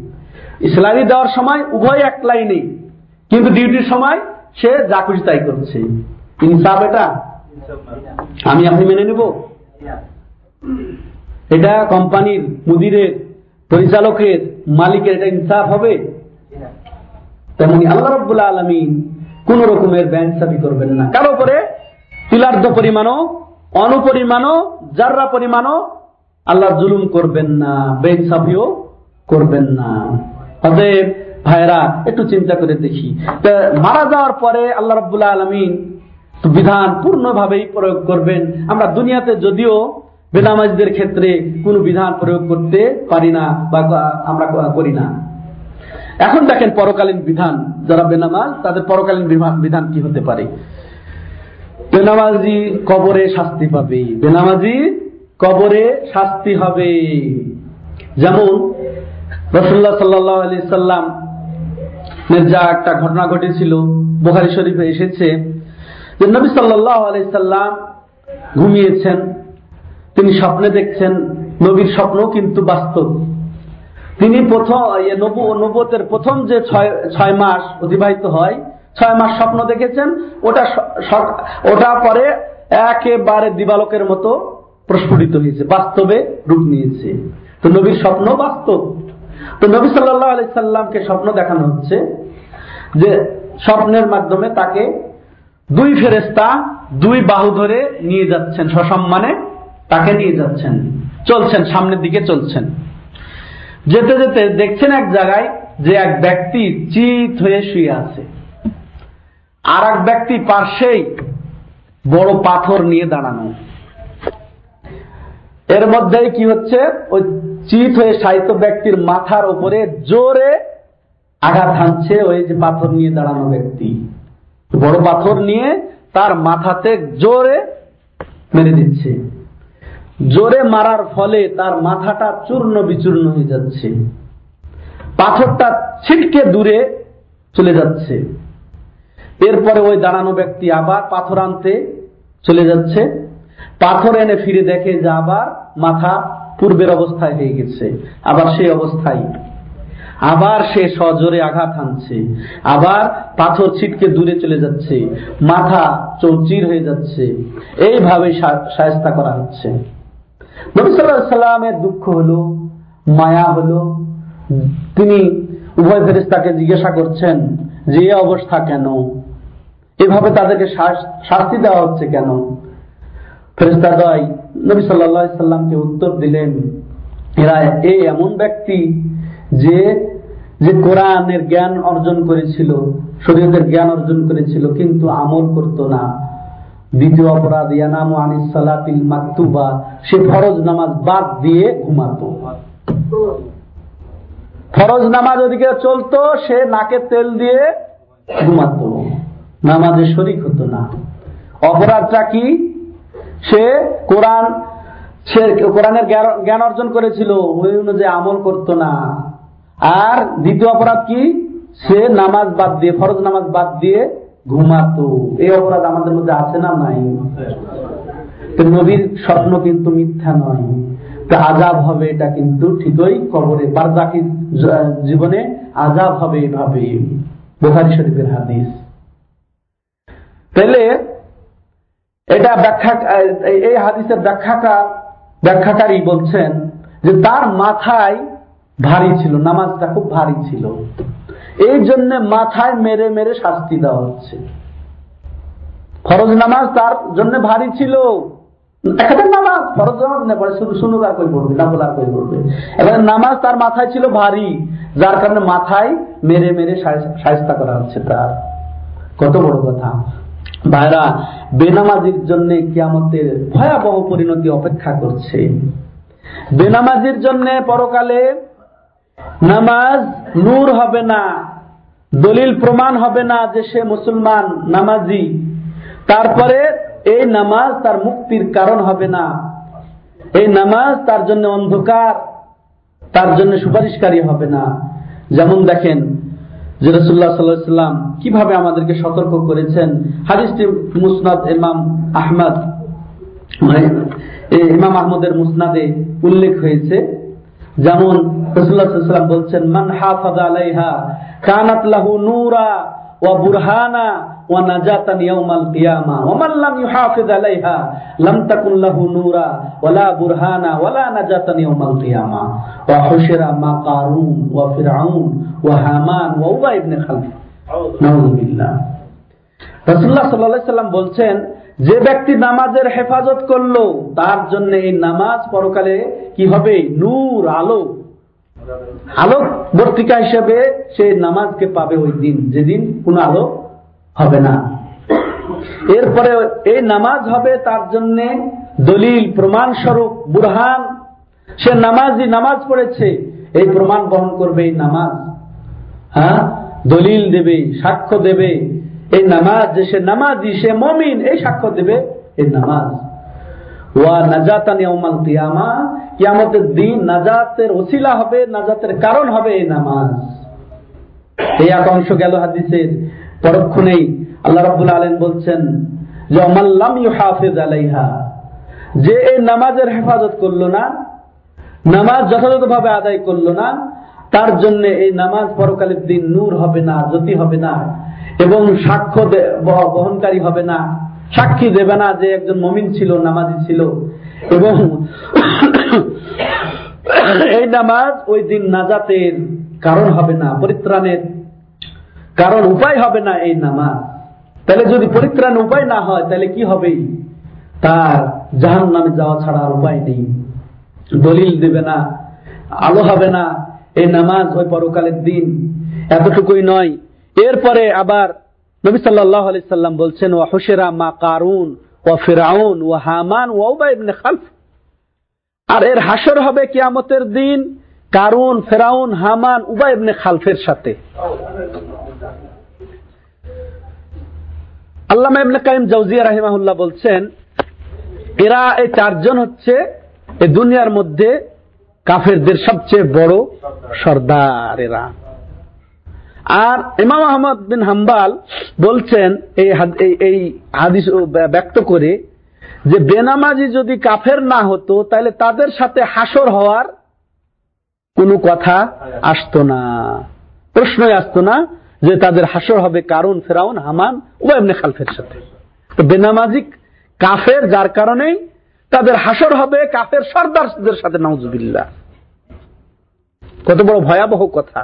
স্যালারি দেওয়ার সময় উভয় এক লাইনে কিন্তু ডিউটির সময় সে যা খুশি তাই করছে। ইনসাফ এটা? আমি আপনি মেনে নেব? এটা কোম্পানির মুদিরের পরিচালকের মালিকের এটা ইনসাফ হবে? তেমনি আল্লাহ রব্বুল্লা আলমী কোন রকমের ব্যাংসাফি করবেন না। কারও উপরে তিলার্ধ পরিমাণও, অনুপরিমাণও, যার্রা পরিমাণও আল্লাহ জুলুম করবেন না বেইনসাফিও করবেন না। অতএব ভাইরা একটু চিন্তা করে দেখি। মারা যাওয়ার পরে আল্লাহ রব্বুল্লাহ আলমিন বিধান পূর্ণভাবেই প্রয়োগ করবেন। আমরা দুনিয়াতে যদিও বেনামাজদের ক্ষেত্রে কোন বিধান প্রয়োগ করতে পারি না বা আমরা করি না। এখন দেখেন পরকালীন বিধান, যারা বেনামাজ, তাদের পরকালীন বিধান কি হতে পারে? বেনামাজি কবরে শাস্তি পাবে। বেনামাজি কবরে শাস্তি হবে। যেমন রসুল্লাহ সাল্লাহ আলি সাল্লাম যা একটা ঘটনা ঘটেছিল, বোখারি শরীফে এসেছে যে নবী সাল্লাহ আলি সাল্লাম ঘুমিয়েছেন। তিনি স্বপ্নে দেখছেন, নবীর স্বপ্ন কিন্তু বাস্তব। তিনি প্রথম নবতের প্রথম যে ছয় মাস অতিবাহিত হয়, ছয় মাস স্বপ্ন দেখেছেন, ওটা ওটা পরে একেবারে দিবালকের মতো প্রস্ফুটিত হয়েছে, বাস্তবে রূপ নিয়েছে। তো নবীর স্বপ্ন বাস্তব। তো নবী সাল্লাহ আলি সাল্লামকে স্বপ্ন দেখানো হচ্ছে যে স্বপ্নের মাধ্যমে তাকে দুই ফেরেস্তা দুই বাহু ধরে নিয়ে যাচ্ছেন সসম্মানে। তাকে নিয়ে যাচ্ছেন। চলছেন, সামনের দিকে চলছেন। যেতে যেতে দেখছেন এক জায়গায় যে এক ব্যক্তি চিত হয়ে শুয়ে আছে। আর এক ব্যক্তি পার্শ্বেই বড় পাথর নিয়ে দাঁড়ানো। এর মধ্যে কি হচ্ছে? ওই চিত হয়ে সাহিত্য ব্যক্তির মাথার উপরে জোরে আঘাত হানছে ওই যে পাথর নিয়ে দাঁড়ানো ব্যক্তি। বড় পাথর নিয়ে তার মাথাতে জোরে মেরে দিচ্ছে। জোরে মারার ফলে তার মাথাটা চূর্ণ বিচূর্ণ হয়ে যাচ্ছে। পাথরটা ছিটকে দূরে চলে যাচ্ছে। এরপরে ওই দাঁড়ানো ব্যক্তি আবার পাথর আনতে চলে যাচ্ছে। পাথর এনে ফিরে দেখে যে আবার মাথা পূর্বের অবস্থায় হয়ে গেছে। আবার সেই অবস্থায়। আবার সে সজোরে আঘাত আনছে আবার পাথর ছিটকে দূরে চলে যাচ্ছে। মাথা চৌচির হয়ে যাচ্ছে। এইভাবে সায়স্তা করা হচ্ছে। নবী সাল্লামের দুঃখ হলো, মায়া হলো, তিনি উভয় ফেরিস্তাকে জিজ্ঞাসা করছেন যে, এ অবস্থা কেন? এভাবে তাদেরকে শাস্তি দেওয়া হচ্ছে কেন? ফেরিস্তা দয় নবী সাল্লামকে উত্তর দিলেন, এরা এই এমন ব্যক্তি যে যে কোরআনের জ্ঞান অর্জন করেছিল, শরীয়তের জ্ঞান অর্জন করেছিল, কিন্তু আমল করত না। দ্বিতীয় অপরাধ, ইয়ানাম আনিস সালাতিল মাকতুবা। সে ফরজ নামাজ বাদ দিয়ে ঘুমাত। ফরজ নামাজ ওদিকে চলতো, সে নাকে তেল দিয়ে ঘুমাত। নামাজে শরিক হতো না। অপরাধটা কি? সে কোরআন, সে কোরআনের জ্ঞান অর্জন করেছিল, ওই অনুযায়ী আমল করতো না। আর দ্বিতীয় অপরাধ কি? সে নামাজ বাদ দিয়ে, ফরজ নামাজ বাদ দিয়ে ঘুমাতো। এই অপরাধ আমাদের মধ্যে আছে না নাই? নবীর স্বপ্ন কিন্তু মিথ্যা নয়। আজাব হবে এটা কিন্তু ঠিকই কবরে। বারজাকি জীবনে আজাব হবে এভাবে। বোখারি শরীফের হাদিস। তাহলে এটা ব্যাখ্যা, এই হাদিসের ব্যাখ্যাকার ব্যাখ্যাকারী বলছেন যে তার মাথায় ভারী ছিল, নামাজটা খুব ভারী ছিল। এই জন্য মাথায় মেরে মেরে শাস্তি দেওয়া হচ্ছে। ফরজ নামাজ তার জন্য ভারী ছিল। নামাজ তার মাথায় ছিল ভারী, যার কারণে মাথায় মেরে মেরে সাহিস্তা করা হচ্ছে তার। কত বড় কথা। ভাইরা, বেনামাজির জন্য কিয়ামতের ভয়াবহ পরিণতি অপেক্ষা করছে। বেনামাজির জন্য পরকালে নামাজ নূর হবে না দলিল প্রমাণ হবে না যে সে মুসলমান নামাজি। তারপরে এই নামাজ তার মুক্তির কারণ হবে না। এই নামাজ তার জন্য অন্ধকার তার জন্য সুপারিশকারী হবে না। যেমন দেখেন যে রসুল্লাহ সাল্লাম কীভাবে আমাদেরকে সতর্ক করেছেন। হাদিসটি মুসনাদ ইমাম আহমদ মানে, ইমাম আহমদের মুসনাদে উল্লেখ হয়েছে। যেমন রসুল্লাহাম বলছেন, মান আলাইহা, কানাত লাহু নূরা ওয়া বুরহানা ওয়া নাজাতান ইয়াউমাল কিয়ামা, ওয়া মান লাম ইউহাফিজ আলাইহা, লাম তাকুন লাহু নূরা বুরহানা নাজাতান ইয়াউমাল কিয়ামা, ওয়া হুশিরা মা কারুন ওয়া ফিরআউন ওয়া হামান ওয়া উবাই ইবনে খালফ। নাউযুবিল্লাহ রাসূলুল্লাহ সাল্লাল্লাহু আলাইহি বলছেন, যে ব্যক্তি নামাজের হেফাজত করল, তার জন্য এই নামাজ পরকালে কি হবে? নূর, আলো আলোক বর্তিকা হিসেবে সে নামাজকে পাবে ওই দিন, যেদিন কোন আলো হবে না। এরপরে এই নামাজ হবে তার জন্য দলিল প্রমাণ স্বরূপ বুরহান। সে নামাজি নামাজ পড়েছে, এই প্রমাণ বহন করবে এই নামাজ। হ্যাঁ? দলিল দেবে, সাক্ষ্য দেবে। এই নামাজ যে সে নামাজি, সে মমিন, এই সাক্ষ্য দেবে এই নামাজ। পরক্ষণেই আল্লাহ বলছেন যে নামাজের হেফাজত করল না, নামাজ যথাযথভাবে আদায় করল না, তার জন্য এই নামাজ পরকালের দিন নূর হবে না, জ্যোতি হবে না, এবং সাক্ষ্য বহনকারী হবে না। সাক্ষী দেবে না যে একজন মমিন ছিল, নামাজি ছিল। এবং এই নামাজ ওই দিন নাজাতের কারণ হবে না, পরিত্রাণের কারণ, উপায় হবে না এই নামাজ। তাহলে যদি পরিত্রাণ উপায় না হয়, তাহলে কি হবে তার জাহান নামে যাওয়া ছাড়া আর উপায় নেই। দলিল দেবে না, আলো হবে না। এই নামাজ ওই পরকালের দিন। এতটুকুই নয়। এরপরে আবার নবী সাল্লাহ সাল্লাম বলছেন ও হুসেরা মা কারুন ও ফেরাউন ও হামান ও ইবনে খালফ। আর এর হাসর হবে কিয়ামতের দিন কারুন, ফেরাউন, হামান উবা ইবনে খালফের সাথে। আল্লামা ইবনে কাইম জাউজিয়া রাহিমাহুল্লাহ বলছেন, এরা এই চারজন হচ্ছে এই দুনিয়ার মধ্যে কাফেরদের সবচেয়ে বড় সর্দার এরা আর ইমাম আহমদ বিন হাম্বাল বলছেন এই এই হাদিস ব্যক্ত করে যে বেনামাজি যদি কাফের না হতো তাহলে তাদের সাথে হাসর হওয়ার কোনো কথা আসতো না। প্রশ্নই আসতো না যে তাদের হাসর হবে কারণ ফেরাউন, হামান ও এমনি খালফের সাথে। তো বেনামাজি কাফের, যার কারণেই তাদের হাসর হবে কাফের সর্দারদের সাথে নাউজুবিল্লা কত বড় ভয়াবহ কথা।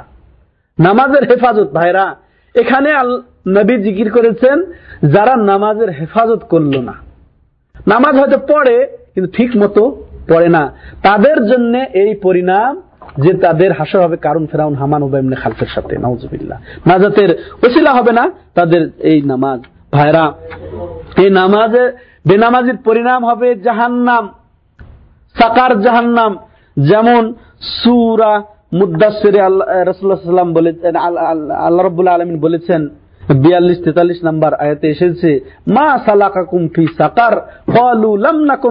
নামাজের হেফাজত, ভাইরা। এখানে নবী জিকির করেছেন, যারা নামাজের হেফাজত করল না। নামাজ হয়তো পড়ে, কিন্তু ঠিক মতো পড়ে না। তাদের জন্য এই পরিণাম যে তাদের হাসর হবে কারণ ফেরাউন, হামান উবাইমনে খালফের সাথে নওয়াজবিল্লা নাজাতের ওসিলা হবে না তাদের এই নামাজ। ভাইরা, এই নামাজে বেনামাজির পরিণাম হবে জাহান্নাম, সাকার জাহান্নাম। যেমন সুরা মুদাসিরে রসুল্লাহাম বলেছেন আল্লাহ রবুল্লা আলমিন বলেছেন, বিয়াল্লিশ তেতাল্লিশ নাম্বার আয়াতে এসেছে, মা সালাকা কুমফি সাকার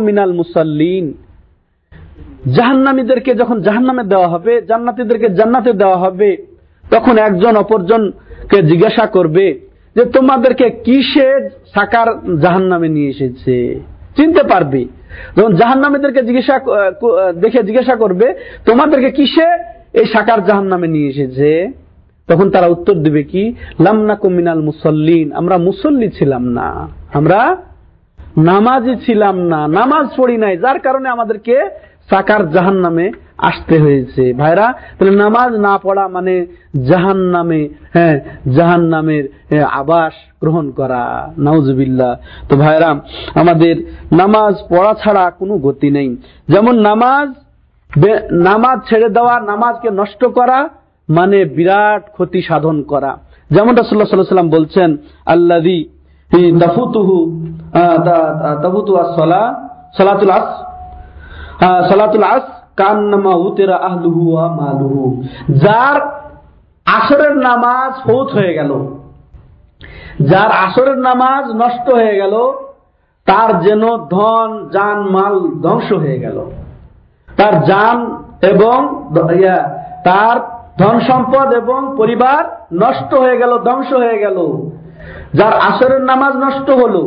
মিনাল মুসাল্লিন। জাহান্নামীদেরকে যখন জাহান্নামে দেওয়া হবে, জান্নাতীদেরকে জান্নাতে দেওয়া হবে, তখন একজন অপরজনকে জিজ্ঞাসা করবে যে, তোমাদেরকে কিসে সাকার জাহান্নামে নিয়ে এসেছে? চিনতে পারবে। যখন জাহান্নামীদেরকে জিজ্ঞাসা দেখে জিজ্ঞাসা করবে, তোমাদেরকে কিসে এই সাকার জাহান নামে নিয়ে এসেছে। তখন তারা উত্তর দিবে কি? লামনা কুমিনাল মুসল্লিন, আমরা মুসল্লি ছিলাম না। আমরা নামাজি ছিলাম না। নামাজ পড়ি নাই, যার কারণে আমাদেরকে সাকার জাহান নামে আসতে হয়েছে। ভাইরা, তাহলে নামাজ না পড়া মানে জাহান নামে হ্যাঁ জাহান নামের আবাস গ্রহণ করা। নাউজবিল্লা তো ভাইরা, আমাদের নামাজ পড়া ছাড়া কোনো গতি নেই। যেমন নামাজ নামাজ ছেড়ে দেওয়া, নামাজকে নষ্ট করা মানে বিরাট ক্ষতি সাধন করা। যেমন রাসুল্লাহ সাল্লাম বলছেন আল্লাদি তাফুতুহু তাফুতু আসলা সালাতুল আস সালাতুল আস, কান্নামা উতেরা আহলুহু মালুহু। যার আসরের নামাজ ফৌত হয়ে গেল, যার আসরের নামাজ নষ্ট হয়ে গেল, তার যেন ধন, জান, মাল ধ্বংস হয়ে গেল। তার যান এবং তার ধন সম্পদ এবং পরিবার নষ্ট হয়ে গেল ধ্বংস হয়ে গেল। যার আসরের নামাজ নষ্ট হলো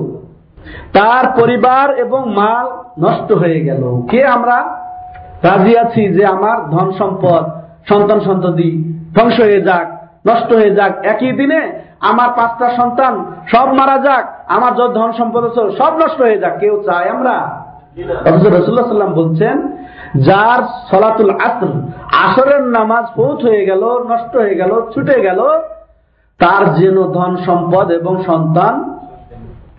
তার পরিবার এবং মাল নষ্ট হয়ে গেল। কে আমরা? রাজি আছি যে আমার ধন সম্পদ সন্তান সন্ততি ধ্বংস হয়ে যাক নষ্ট হয়ে যাক। একই দিনে আমার পাঁচটা সন্তান সব মারা যাক আমার যত ধন সম্পদ সব নষ্ট হয়ে যাক। কেউ চায় আমরা? রসুল্লাহ সাল্লাম বলছেন যার সলাতুল আসর আসরের নামাজ পৌঁছ হয়ে গেল, নষ্ট হয়ে গেল, ছুটে গেল, তার যেন ধন সম্পদ এবং সন্তান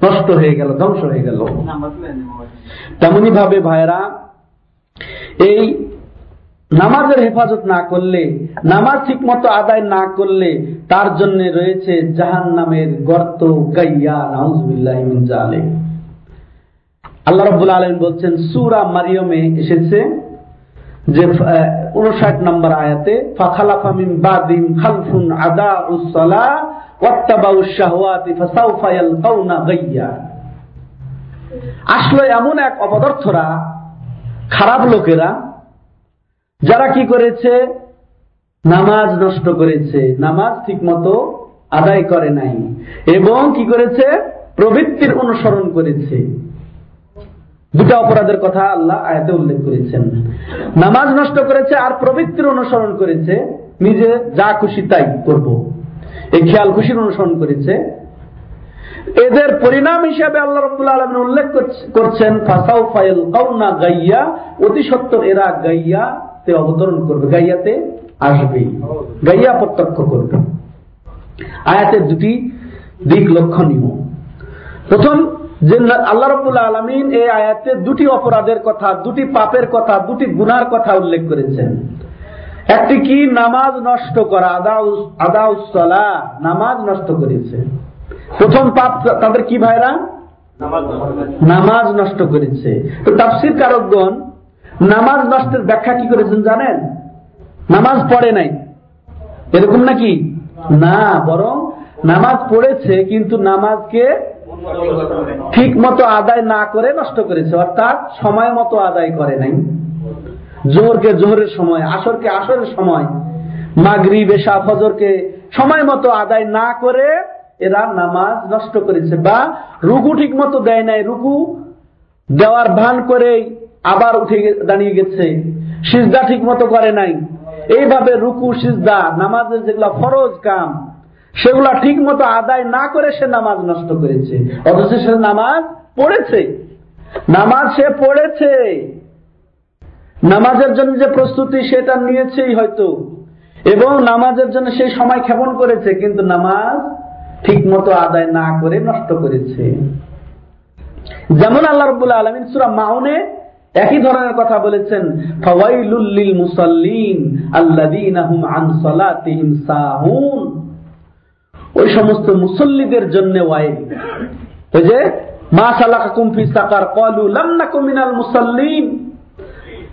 নষ্ট হয়ে গেল, ধ্বংস হয়ে গেল। তেমনি ভাবে ভাইরা এই নামাজের হেফাজত না করলে, নামাজ ঠিক মতো আদায় না করলে, তার জন্য রয়েছে জাহান নামের গর্ত আল্লাহ রব্বুল আলম বলছেন, সুরা মারিয়মে এসেছে যে উনষাট নম্বর আয়াতে ফাখালাফামিন বাদিম খালফুন আদা উসলা আসলো এমন এক অপদার্থরা, খারাপ লোকেরা, যারা কি করেছে? নামাজ নষ্ট করেছে। নামাজ ঠিক মতো আদায় করে নাই। এবং কি করেছে? প্রবৃত্তির অনুসরণ করেছে। দুটা অপরাধের কথা আল্লাহ আয়াতে উল্লেখ করেছেন। নামাজ নষ্ট করেছে আর প্রবৃত্তির অনুসরণ করেছে, নিজে যা খুশি তাই করব। এই খেয়াল খুশির অনুসরণ করেছে। এদের পরিণাম হিসাবে আল্লাহ রব্বুল আলমিন উল্লেখ করছেন, ফাসাউ ফাইল কাউনা গাইয়া অতি সত্তর এরা গাইয়াতে অবতরণ করবে। গাইয়াতে আসবে। গাইয়া প্রত্যক্ষ করবে। আয়াতের দুটি দিক লক্ষণীয়। প্রথম যে আল্লাহ রবুল্লা আলমিন এই আয়াতে দুটি অপরাধের কথা দুটি পাপের কথা দুটি গুনার কথা উল্লেখ করেছেন। একটি কি? নামাজ নষ্ট করা আদাউসলা নামাজ নষ্ট করেছে। প্রথম পাপ তাদের কি ভাইরা? নামাজ নষ্ট করেছে। তো তাফসির কারকগণ নামাজ নষ্টের ব্যাখ্যা কি করেছেন জানেন? নামাজ পড়ে নাই। এরকম নাকি? না বরং নামাজ পড়েছে কিন্তু নামাজকে ঠিক মতো আদায় না করে নষ্ট করেছে, অর্থাৎ সময় মতো আদায় করে নাই। জোহরকে জোহরের সময়, আসরকে আসরের সময় মাগরি বেশা ফজরকে সময় মতো আদায় না করে এরা নামাজ নষ্ট করেছে বা রুকু ঠিক মতো দেয় নাই। রুকু দেওয়ার ভান করে আবার উঠে দাঁড়িয়ে গেছে, সিজদা ঠিক মতো করে নাই। এইভাবে রুকু, সিজদা, নামাজের যেগুলা ফরজ কাম সেগুলা ঠিক মতো আদায় না করে সে নামাজ নষ্ট করেছে। অথচ সে নামাজ পড়েছে। নামাজ সে পড়েছে। নামাজের জন্য যে প্রস্তুতি সেটা নিয়েছেই হয়তো। এবং নামাজের জন্য সেই সময় ক্ষেপণ করেছে, কিন্তু নামাজ ঠিক মতো আদায় না করে নষ্ট করেছে। যেমন আল্লাহ রবুল্লাহ আলমিন সুরা মাউনে একই ধরনের কথা বলেছেন ফওয়াইলুল্লিল মুসাল্লিন আল্লাযীনাহুম আন সালাতিহিম সাহুন। ওই সমস্ত মুসল্লিদের জন্য ওয়াইল ওই যে, মা সালাকাকুম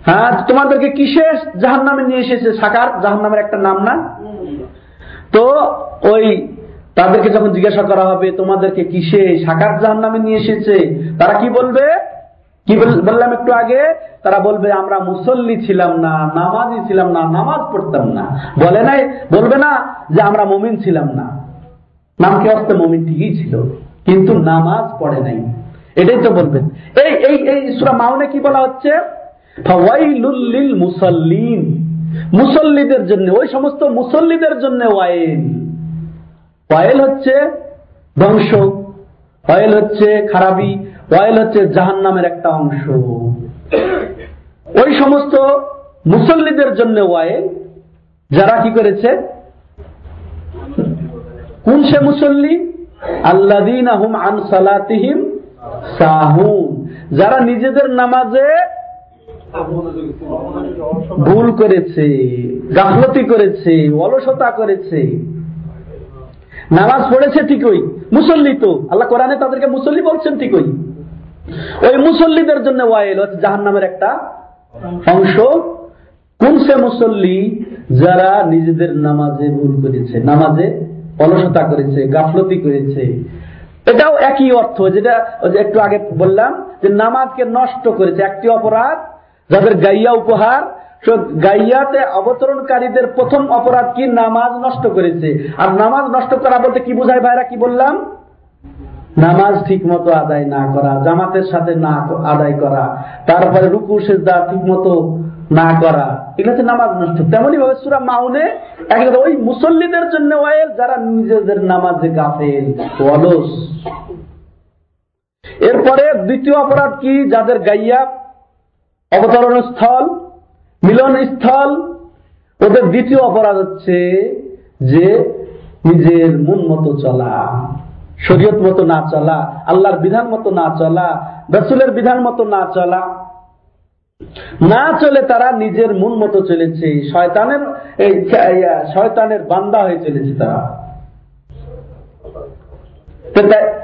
হ্যাঁ তোমাদেরকে নিয়ে এসেছে সাকার? জাহান্নামের একটা নাম না? তো ওই তাদেরকে যখন জিজ্ঞাসা করা হবে, তোমাদেরকে কিসে সাকার জাহান নামে নিয়ে এসেছে? তারা কি বলবে? কি বললাম একটু আগে? তারা বলবে, আমরা মুসল্লি ছিলাম না, নামাজি ছিলাম না, নামাজ পড়তাম না। বলে নাই, বলবে না যে আমরা মমিন ছিলাম না। নামকে অস্তে মমিন ঠিকই ছিল, কিন্তু নামাজ পড়ে নাই। এটাই তো বলবেন। এই এই এই সুরা মাউনে কি বলা হচ্ছে? মুসল্লিন। মুসল্লিদের জন্য, ওই সমস্ত মুসল্লিদের জন্য ওয়াইল। ওয়াইল হচ্ছে ধ্বংস, ওয়াইল হচ্ছে খারাপি, ওয়াইল হচ্ছে জাহান নামের একটা অংশ। ওই সমস্ত মুসল্লিদের জন্য ওয়াইল, যারা কি করেছে? কোন সে মুসল্লি? আল্লাদিন যারা নিজেদের নামাজে ভুল করেছে, গাফলতি করেছে, অলসতা করেছে। নামাজ পড়েছে ঠিকই, মুসল্লি তো। আল্লাহ কোরআনে তাদেরকে মুসল্লি বলছেন ঠিকই। ওই মুসল্লিদের জন্য ওয়াইল জাহান নামের একটা অংশ। কোন সে মুসল্লি যারা নিজেদের নামাজে ভুল করেছে? নামাজে অলসতা করেছে, গাফলতি করেছে। এটাও একই অর্থ, যেটা একটু আগে বললাম যে নামাজকে নষ্ট করেছে একটি অপরাধ, যাদের গাইয়া উপহার গাইয়াতে অবতরণকারীদের প্রথম অপরাধ কি? নামাজ নষ্ট করেছে। আর নামাজ নষ্ট করা বলতে কি বোঝায় ভাইরা, কি বললাম? নামাজ ঠিক মতো আদায় না করা, জামাতের সাথে না আদায় করা, তারপরে রুকু, সেজদা ঠিক মতো না করা হচ্ছে নামাজ নষ্ট। তেমনি ভাবে সুরা মাউনে ওই মুসল্লিদের জন্য ওয়াইল, যারা নিজেদের নামাজে গাফেল, অলস। এরপরে দ্বিতীয় অপরাধ কি? যাদের গাইয়া অবতরণ স্থল, মিলন স্থল। ওদের দ্বিতীয় অপরাধ হচ্ছে যে নিজের মন মতো চলা, শরীয়ত মতো না চলা, আল্লাহর বিধান মতো না চলা, রসুলের বিধান মতো না চলা। না চলে তারা নিজের মন মতো চলেছে, শয়তানের এই শয়তানের বান্দা হয়ে চলেছে তারা।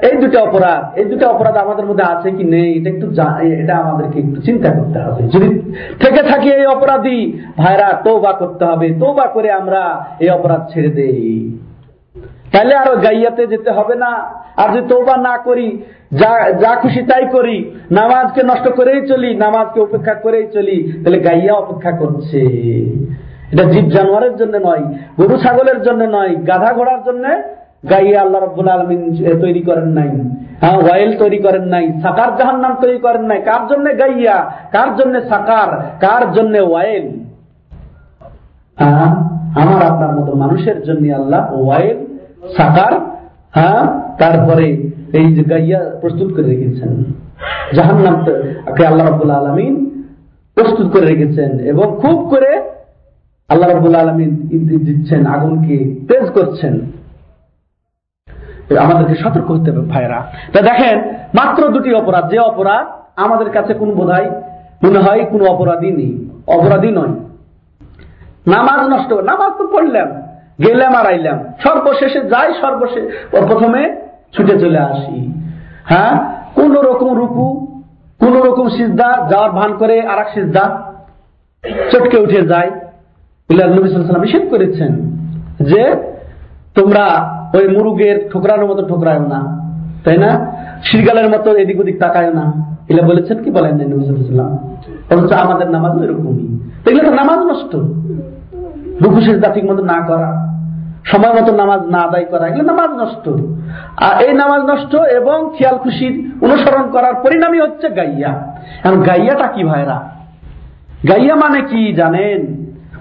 এই দুটো অপরাধ, এই দুটো অপরাধ আমাদের মধ্যে আছে কি নেই, এটা একটু এটা আমাদেরকে একটু চিন্তা করতে হবে। যদি থেকে থাকি এই অপরাধী, ভাইরা তৌবা করতে হবে। তৌবা করে আমরা এই অপরাধ ছেড়ে দেই। তাহলে আর গাইয়াতে যেতে হবে না। আর যদি তোবা না করি, যা যা খুশি তাই করি, নামাজকে নষ্ট করেই চলি, নামাজকে উপেক্ষা করেই চলি, তাহলে গাইয়া অপেক্ষা করছে। এটা জীব জানোয়ারের জন্য নয়, গরু ছাগলের জন্য নয়, গাধা ঘোড়ার জন্য গাইয়া আল্লাহ রব্বুল আলমিন তৈরি করেন নাই। হ্যাঁ ওয়াইল তৈরি করেন নাই, সাকার জাহান নাম তৈরি করেন নাই। কার জন্য গাইয়া, কার জন্য সাকার, কার জন্য ওয়াইল? হ্যাঁ আমার আপনার মতো মানুষের জন্য আল্লাহ ওয়াইল সাকার হ্যাঁ তারপরে এই যে গাইয়া প্রস্তুত করে রেখেছেন। জাহান্নাম আল্লাহ রব্বুল আলমিন প্রস্তুত করে রেখেছেন এবং খুব করে আল্লাহ রব্বুল আলমিন দিচ্ছেন, আগুনকে তেজ করছেন। আমাদেরকে সতর্ক হতে হবে ভাইরা তা দেখেন, মাত্র দুটি অপরাধ। যে অপরাধ আমাদের কাছে কোন বোধহয় মনে হয় কোন অপরাধী নেই। অপরাধী নয়। নামাজ নষ্ট, নামাজ তো পড়লাম। গেলাম আর আইলাম। সর্বশেষে যাই সর্বশেষ প্রথমে ছুটে চলে আসি। হ্যাঁ? কোন রকম রুকু, কোন রকম সিজদা, যাওয়ার ভান করে আর এক সিজদা, চটকে উঠে যায় নিষেধ করেছেন যে তোমরা ওই মুরুগের ঠোকরানোর মতো ঠোকরায় না, তাই না? শিরগালের মতো এদিক ওদিক তাকায় না। এগুলো বলেছেন কি বলেন নবীলাম অথচ আমাদের নামাজ এরকমই। এগুলো তো নামাজ নষ্ট। রুকু সেজদা ঠিক মতো না করা, সময় মতো নামাজ না আদায় করা, এগুলো নামাজ নষ্ট। আর এই নামাজ নষ্ট এবং খেয়াল খুশির অনুসরণ করার পরিণামই হচ্ছে গাইয়া। এখন গাইয়াটা কি ভাইরা? গাইয়া মানে কি জানেন?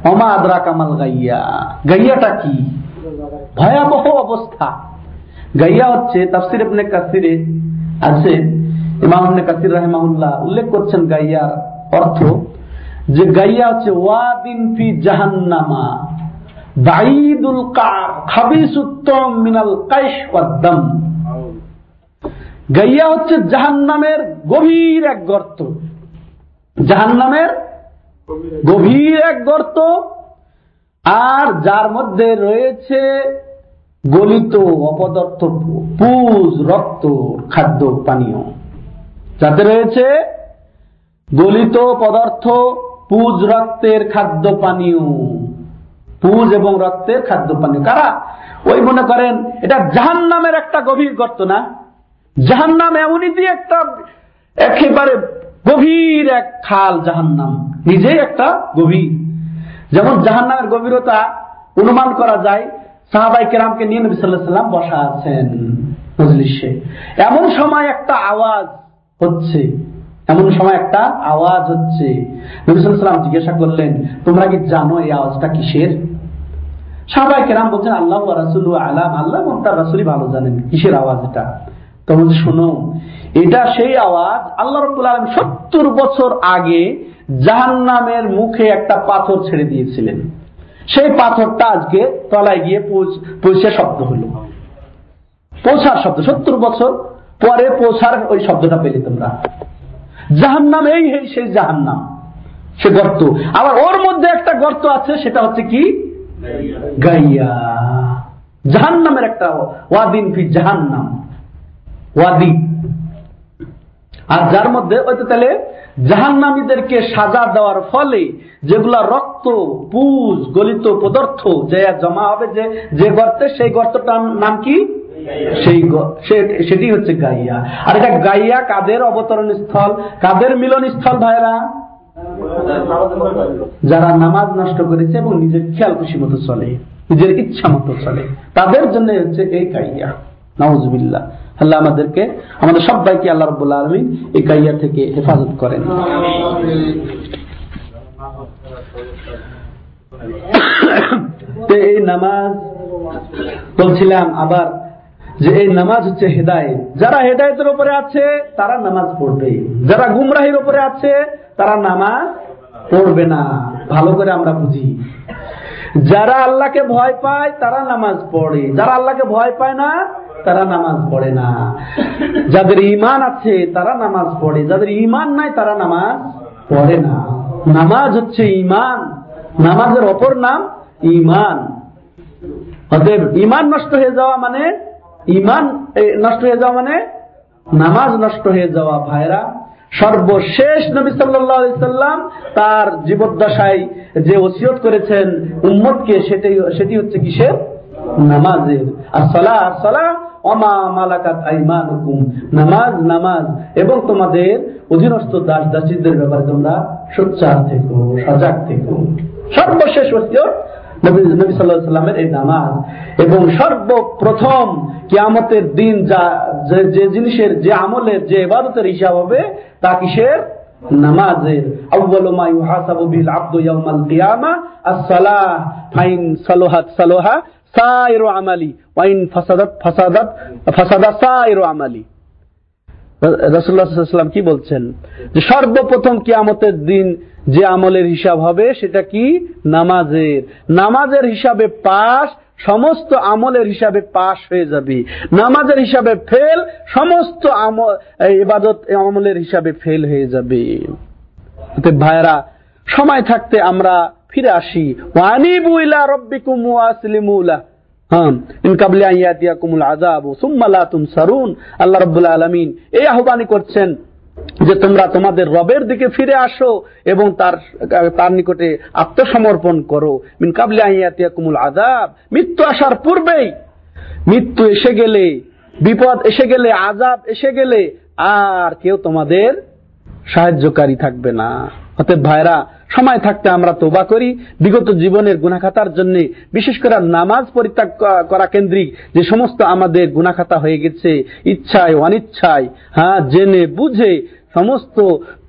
অমা আদরা কামাল গাইয়া। গাইয়াটা কি? ভয়াবহ অবস্থা। গাইয়া হচ্ছে তাফসির আপনি কাসিরে আছে। ইমাম কাসির রাহেমাহুল্লাহ উল্লেখ করছেন গাইয়ার অর্থ যে গাইয়া হচ্ছে ওয়াদিন ফি জাহান্নামা। দাইদুল কার খাবিসুত্তম মিনাল কাইশ ওয়াদ্দাম গাইয়া হচ্ছে জাহান্নামের গভীর এক গর্ত। জাহান্নামের গভীর এক গর্ত। আর যার মধ্যে রয়েছে গলিত অপদার্থ পুজ, রক্ত, খাদ্য, পানীয়। যাতে রয়েছে গলিত পদার্থ পুজ রক্তের খাদ্য পানীয়। পুজ এবং রক্তের খাদ্য পানীয়। কারা? ওই মনে করেন, এটা জাহান নামের একটা গভীর গর্ত না? জাহান নাম এমনই একটা একেবারে গভীর এক খাল জাহান্নাম। নিজেই একটা গভীর। যেমন জাহান নামের গভীরতা অনুমান করা যায় সাহাবাই কেরামকে নিয়ে নবী সাল্লাহ সাল্লাম বসা আছেন এমন সময় একটা আওয়াজ হচ্ছে। এমন সময় একটা আওয়াজ হচ্ছে। নবী সাল্লাম জিজ্ঞাসা করলেন, তোমরা কি জানো এই আওয়াজটা কিসের? সাহাবাই কেরাম বলছেন, আল্লাহ রাসুল আলাম আল্লাহ তার রাসুলই ভালো জানেন কিসের আওয়াজ এটা? তখন শোনো, এটা সেই আওয়াজ আল্লাহ রব্বুল আলম সত্তর বছর আগে জাহান নামের মুখে একটা পাথর ছেড়ে দিয়েছিলেন। সেই পাথরটা আজকে তলায় গিয়ে পৌঁছে শব্দ হলো। পৌঁছার শব্দ, সত্তর বছর পরে পৌঁছার ওই শব্দটা পেলে তোমরা। জাহান নাম এই সেই জাহান নাম সে গর্ত। আবার ওর মধ্যে একটা গর্ত আছে, সেটা হচ্ছে কি? গাইয়া। জাহান নামের একটা ওয়াদিন ফি জাহান নাম ওয়াদি। আর যার মধ্যে, ওই তো তাহলে জাহান্নামীদেরকে সাজা দেওয়ার ফলে যেগুলা রক্ত, পুজ, গলিত পদার্থ যে জমা হবে যে যে গর্তে, সেই গর্তটার নাম কি? সেই সেটি হচ্ছে গাইয়া। আর এটা গাইয়া কাদের অবতরণ স্থল? কাদের মিলন স্থল ভাইরা যারা নামাজ নষ্ট করেছে এবং নিজের খেয়াল খুশি মতো চলে, নিজের ইচ্ছা মতো চলে, তাদের জন্য হচ্ছে এই গাইয়া নওয়াজবিল্লাহ আল্লাহ আমাদেরকে, আমাদের সবাইকে আল্লাহ রব্বুল্লা আলমিন এই কাইয়া থেকে হেফাজত করেন। এই নামাজ বলছিলাম, আবার যে এই নামাজ হচ্ছে হেদায়ত। যারা হেদায়তের উপরে আছে, তারা নামাজ পড়বে। যারা গুমরাহির উপরে আছে, তারা নামাজ পড়বে না। ভালো করে আমরা বুঝি। যারা আল্লাহকে ভয় পায়, তারা নামাজ পড়ে। যারা আল্লাহকে ভয় পায় না, তারা নামাজ পড়ে না। যাদের ইমান আছে, তারা নামাজ পড়ে। যাদের ইমান নাই, তারা নামাজ পড়ে না। নামাজ হচ্ছে ইমান নামাজের অপর নাম ইমান অতএব ইমান নষ্ট হয়ে যাওয়া মানে ইমান নষ্ট হয়ে যাওয়া মানে নামাজ নষ্ট হয়ে যাওয়া ভাইরা সর্বশেষ নবী সাল্লাম তার জীবদ্দশায় যে ওসিয়ত করেছেন উম্মতকে, সেটাই, সেটি হচ্ছে কিসের? নামাজের। আর সালা আর সালা অমা মালাকাত আইমানুকুম। নামাজ নামাজ। এবং তোমাদের অধীনস্থ দাস দাসীদের ব্যাপারে তোমরা সোচ্চার থেকো, সজাগ থেকো। সর্বশেষ ওসিয়ত নবী সাল্লাল্লাহু আলাইহি সাল্লামের এই নামাজ। এবং সর্বপ্রথম কিয়ামতের দিন যা যে- জিনিসের, যে আমলের, যে ইবাদতের হিসাব হবে তা কিসের? নামাজের। ইউহাসাবু বিল আবদু ইয়াউমাল কিয়ামা, আস-সালাহ, ফাইন সাইরু আমালি ফাসাদাত ফাসাদাত, ফাসাদা সাইরু আমালি। রসুল্লাহাম কি বলছেন? যে সর্বপ্রথম কিয়ামতের দিন যে আমলের হিসাব হবে সেটা কি? নামাজের। নামাজের হিসাবে পাশ, সমস্ত আমলের হিসাবে পাশ হয়ে যাবে। নামাজের হিসাবে ফেল, সমস্ত ইবাদত আমলের হিসাবে ফেল হয়ে যাবে। ভাইরা সময় থাকতে আমরা ফিরে আসি। ওয়ানিবু ইলা রব্বিকুম ওয়াসলিমু লাহ হ্যাঁ আল্লাহ রাব্বুল আলামিন এই আহ্বানই করছেন যে তোমরা তোমাদের রবের দিকে ফিরে আসো এবং তার তার নিকটে আত্মসমর্পণ করো। মিন কাবলি আন কুমুল আজাব মৃত্যু আসার পূর্বেই মৃত্যু এসে গেলে, বিপদ এসে গেলে আজাব এসে গেলে আর কেউ তোমাদের সাহায্যকারী থাকবে না। অতএব ভাইরা সময় থাকতে আমরা তোবা করি। বিগত জীবনের গুনাখাতার জন্য, বিশেষ করে নামাজ পরিত্যাগ করা কেন্দ্রিক যে সমস্ত আমাদের গুনাখাতা হয়ে গেছে, ইচ্ছায়, অনিচ্ছায় হ্যাঁ জেনে বুঝে সমস্ত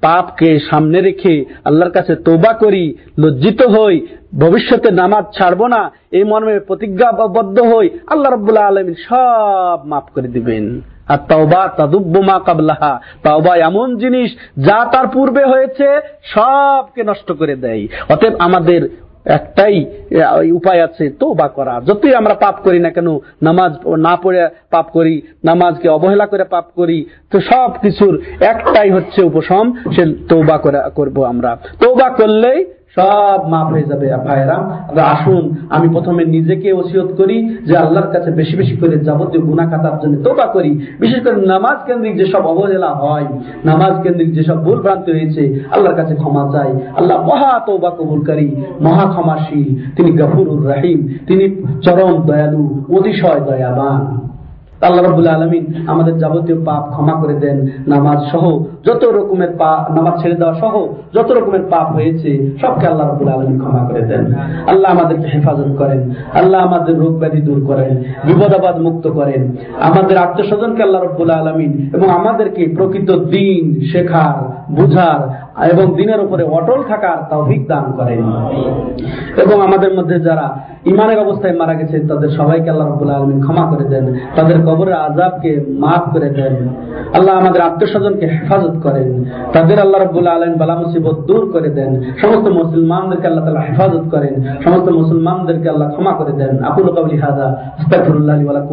পাপকে সামনে রেখে আল্লাহর কাছে তোবা করি, লজ্জিত হই, ভবিষ্যতে নামাজ ছাড়বো না, এই মর্মে প্রতিজ্ঞাবদ্ধ হই, আল্লাহ রব্বুল্লাহ আলমিন সব মাফ করে দিবেন। আর তাওবা কাবলাহা। তাওবা এমন জিনিস যা তার পূর্বে হয়েছে, সবকে নষ্ট করে দেয়। অতএব আমাদের একটাই উপায় আছে তোবা করা যতই আমরা পাপ করি না কেন, নামাজ না পড়ে পাপ করি, নামাজকে অবহেলা করে পাপ করি, তো সব কিছুর একটাই হচ্ছে উপশম, সে তোবা করে, করব আমরা। তোবা করলেই সব মাফ হয়ে যাবে ভাইরা আমরা আসুন, আমি প্রথমে নিজেকে ওসিয়ত করি যে আল্লাহর কাছে বেশি বেশি করে যাবতীয় গুণা খাতার জন্য তোবা করি। বিশেষ করে নামাজ কেন্দ্রিক যেসব অবহেলা হয়, নামাজ কেন্দ্রিক যেসব ভুল ভ্রান্তি হয়েছে, আল্লাহর কাছে ক্ষমা চাই। আল্লাহ মহা তৌবা কবুলকারী মহা ক্ষমাশীল, তিনি গফুরুর রাহিম, তিনি চরম দয়ালু, অতিশয় দয়াবান। আল্লাহ রবুল আলমিন আমাদের যাবতীয় পাপ ক্ষমা করে দেন, নামাজ সহ যত রকমের পাপ নামাজ ছেড়ে দেওয়া সহ যত রকমের পাপ হয়েছে, সবকে আল্লাহ রবুল আলমিন ক্ষমা করে দেন। আল্লাহ আমাদেরকে হেফাজত করেন। আল্লাহ আমাদের রোগ ব্যাধি দূর করেন, বিপদাবাদ মুক্ত করেন। আমাদের আত্মীয় স্বজনকে আল্লাহ রব্বুল আলমিন এবং আমাদেরকে প্রকৃত দিন শেখার, বুঝার এবং দিনের উপরে অটল থাকার তৌফিক দান করেন। এবং আমাদের মধ্যে যারা ইমানের অবস্থায় মারা গেছে, তাদের সবাইকে আল্লাহ রব্বুল আলমিন ক্ষমা করে দেন। তাদের কবরের আজাবকে মাফ করে দেন। আল্লাহ আমাদের আত্মীয় স্বজনকে হেফাজত করেন। তাদের আল্লাহ রব্বুল আলম বালা মুসিবত দূর করে দেন। সমস্ত মুসলমানদেরকে আল্লাহ তালা হেফাজত করেন। সমস্ত মুসলমানদেরকে আল্লাহ ক্ষমা করে দেন। আকুল কবলি হাজা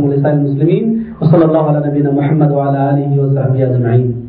লিসাইল মুসলিমিন। ওয়া সাল্লাল্লাহু আলা নবিয়িনা মুহাম্মদ আলা আলিহি ওয়া সাহবিহি আজমাইন।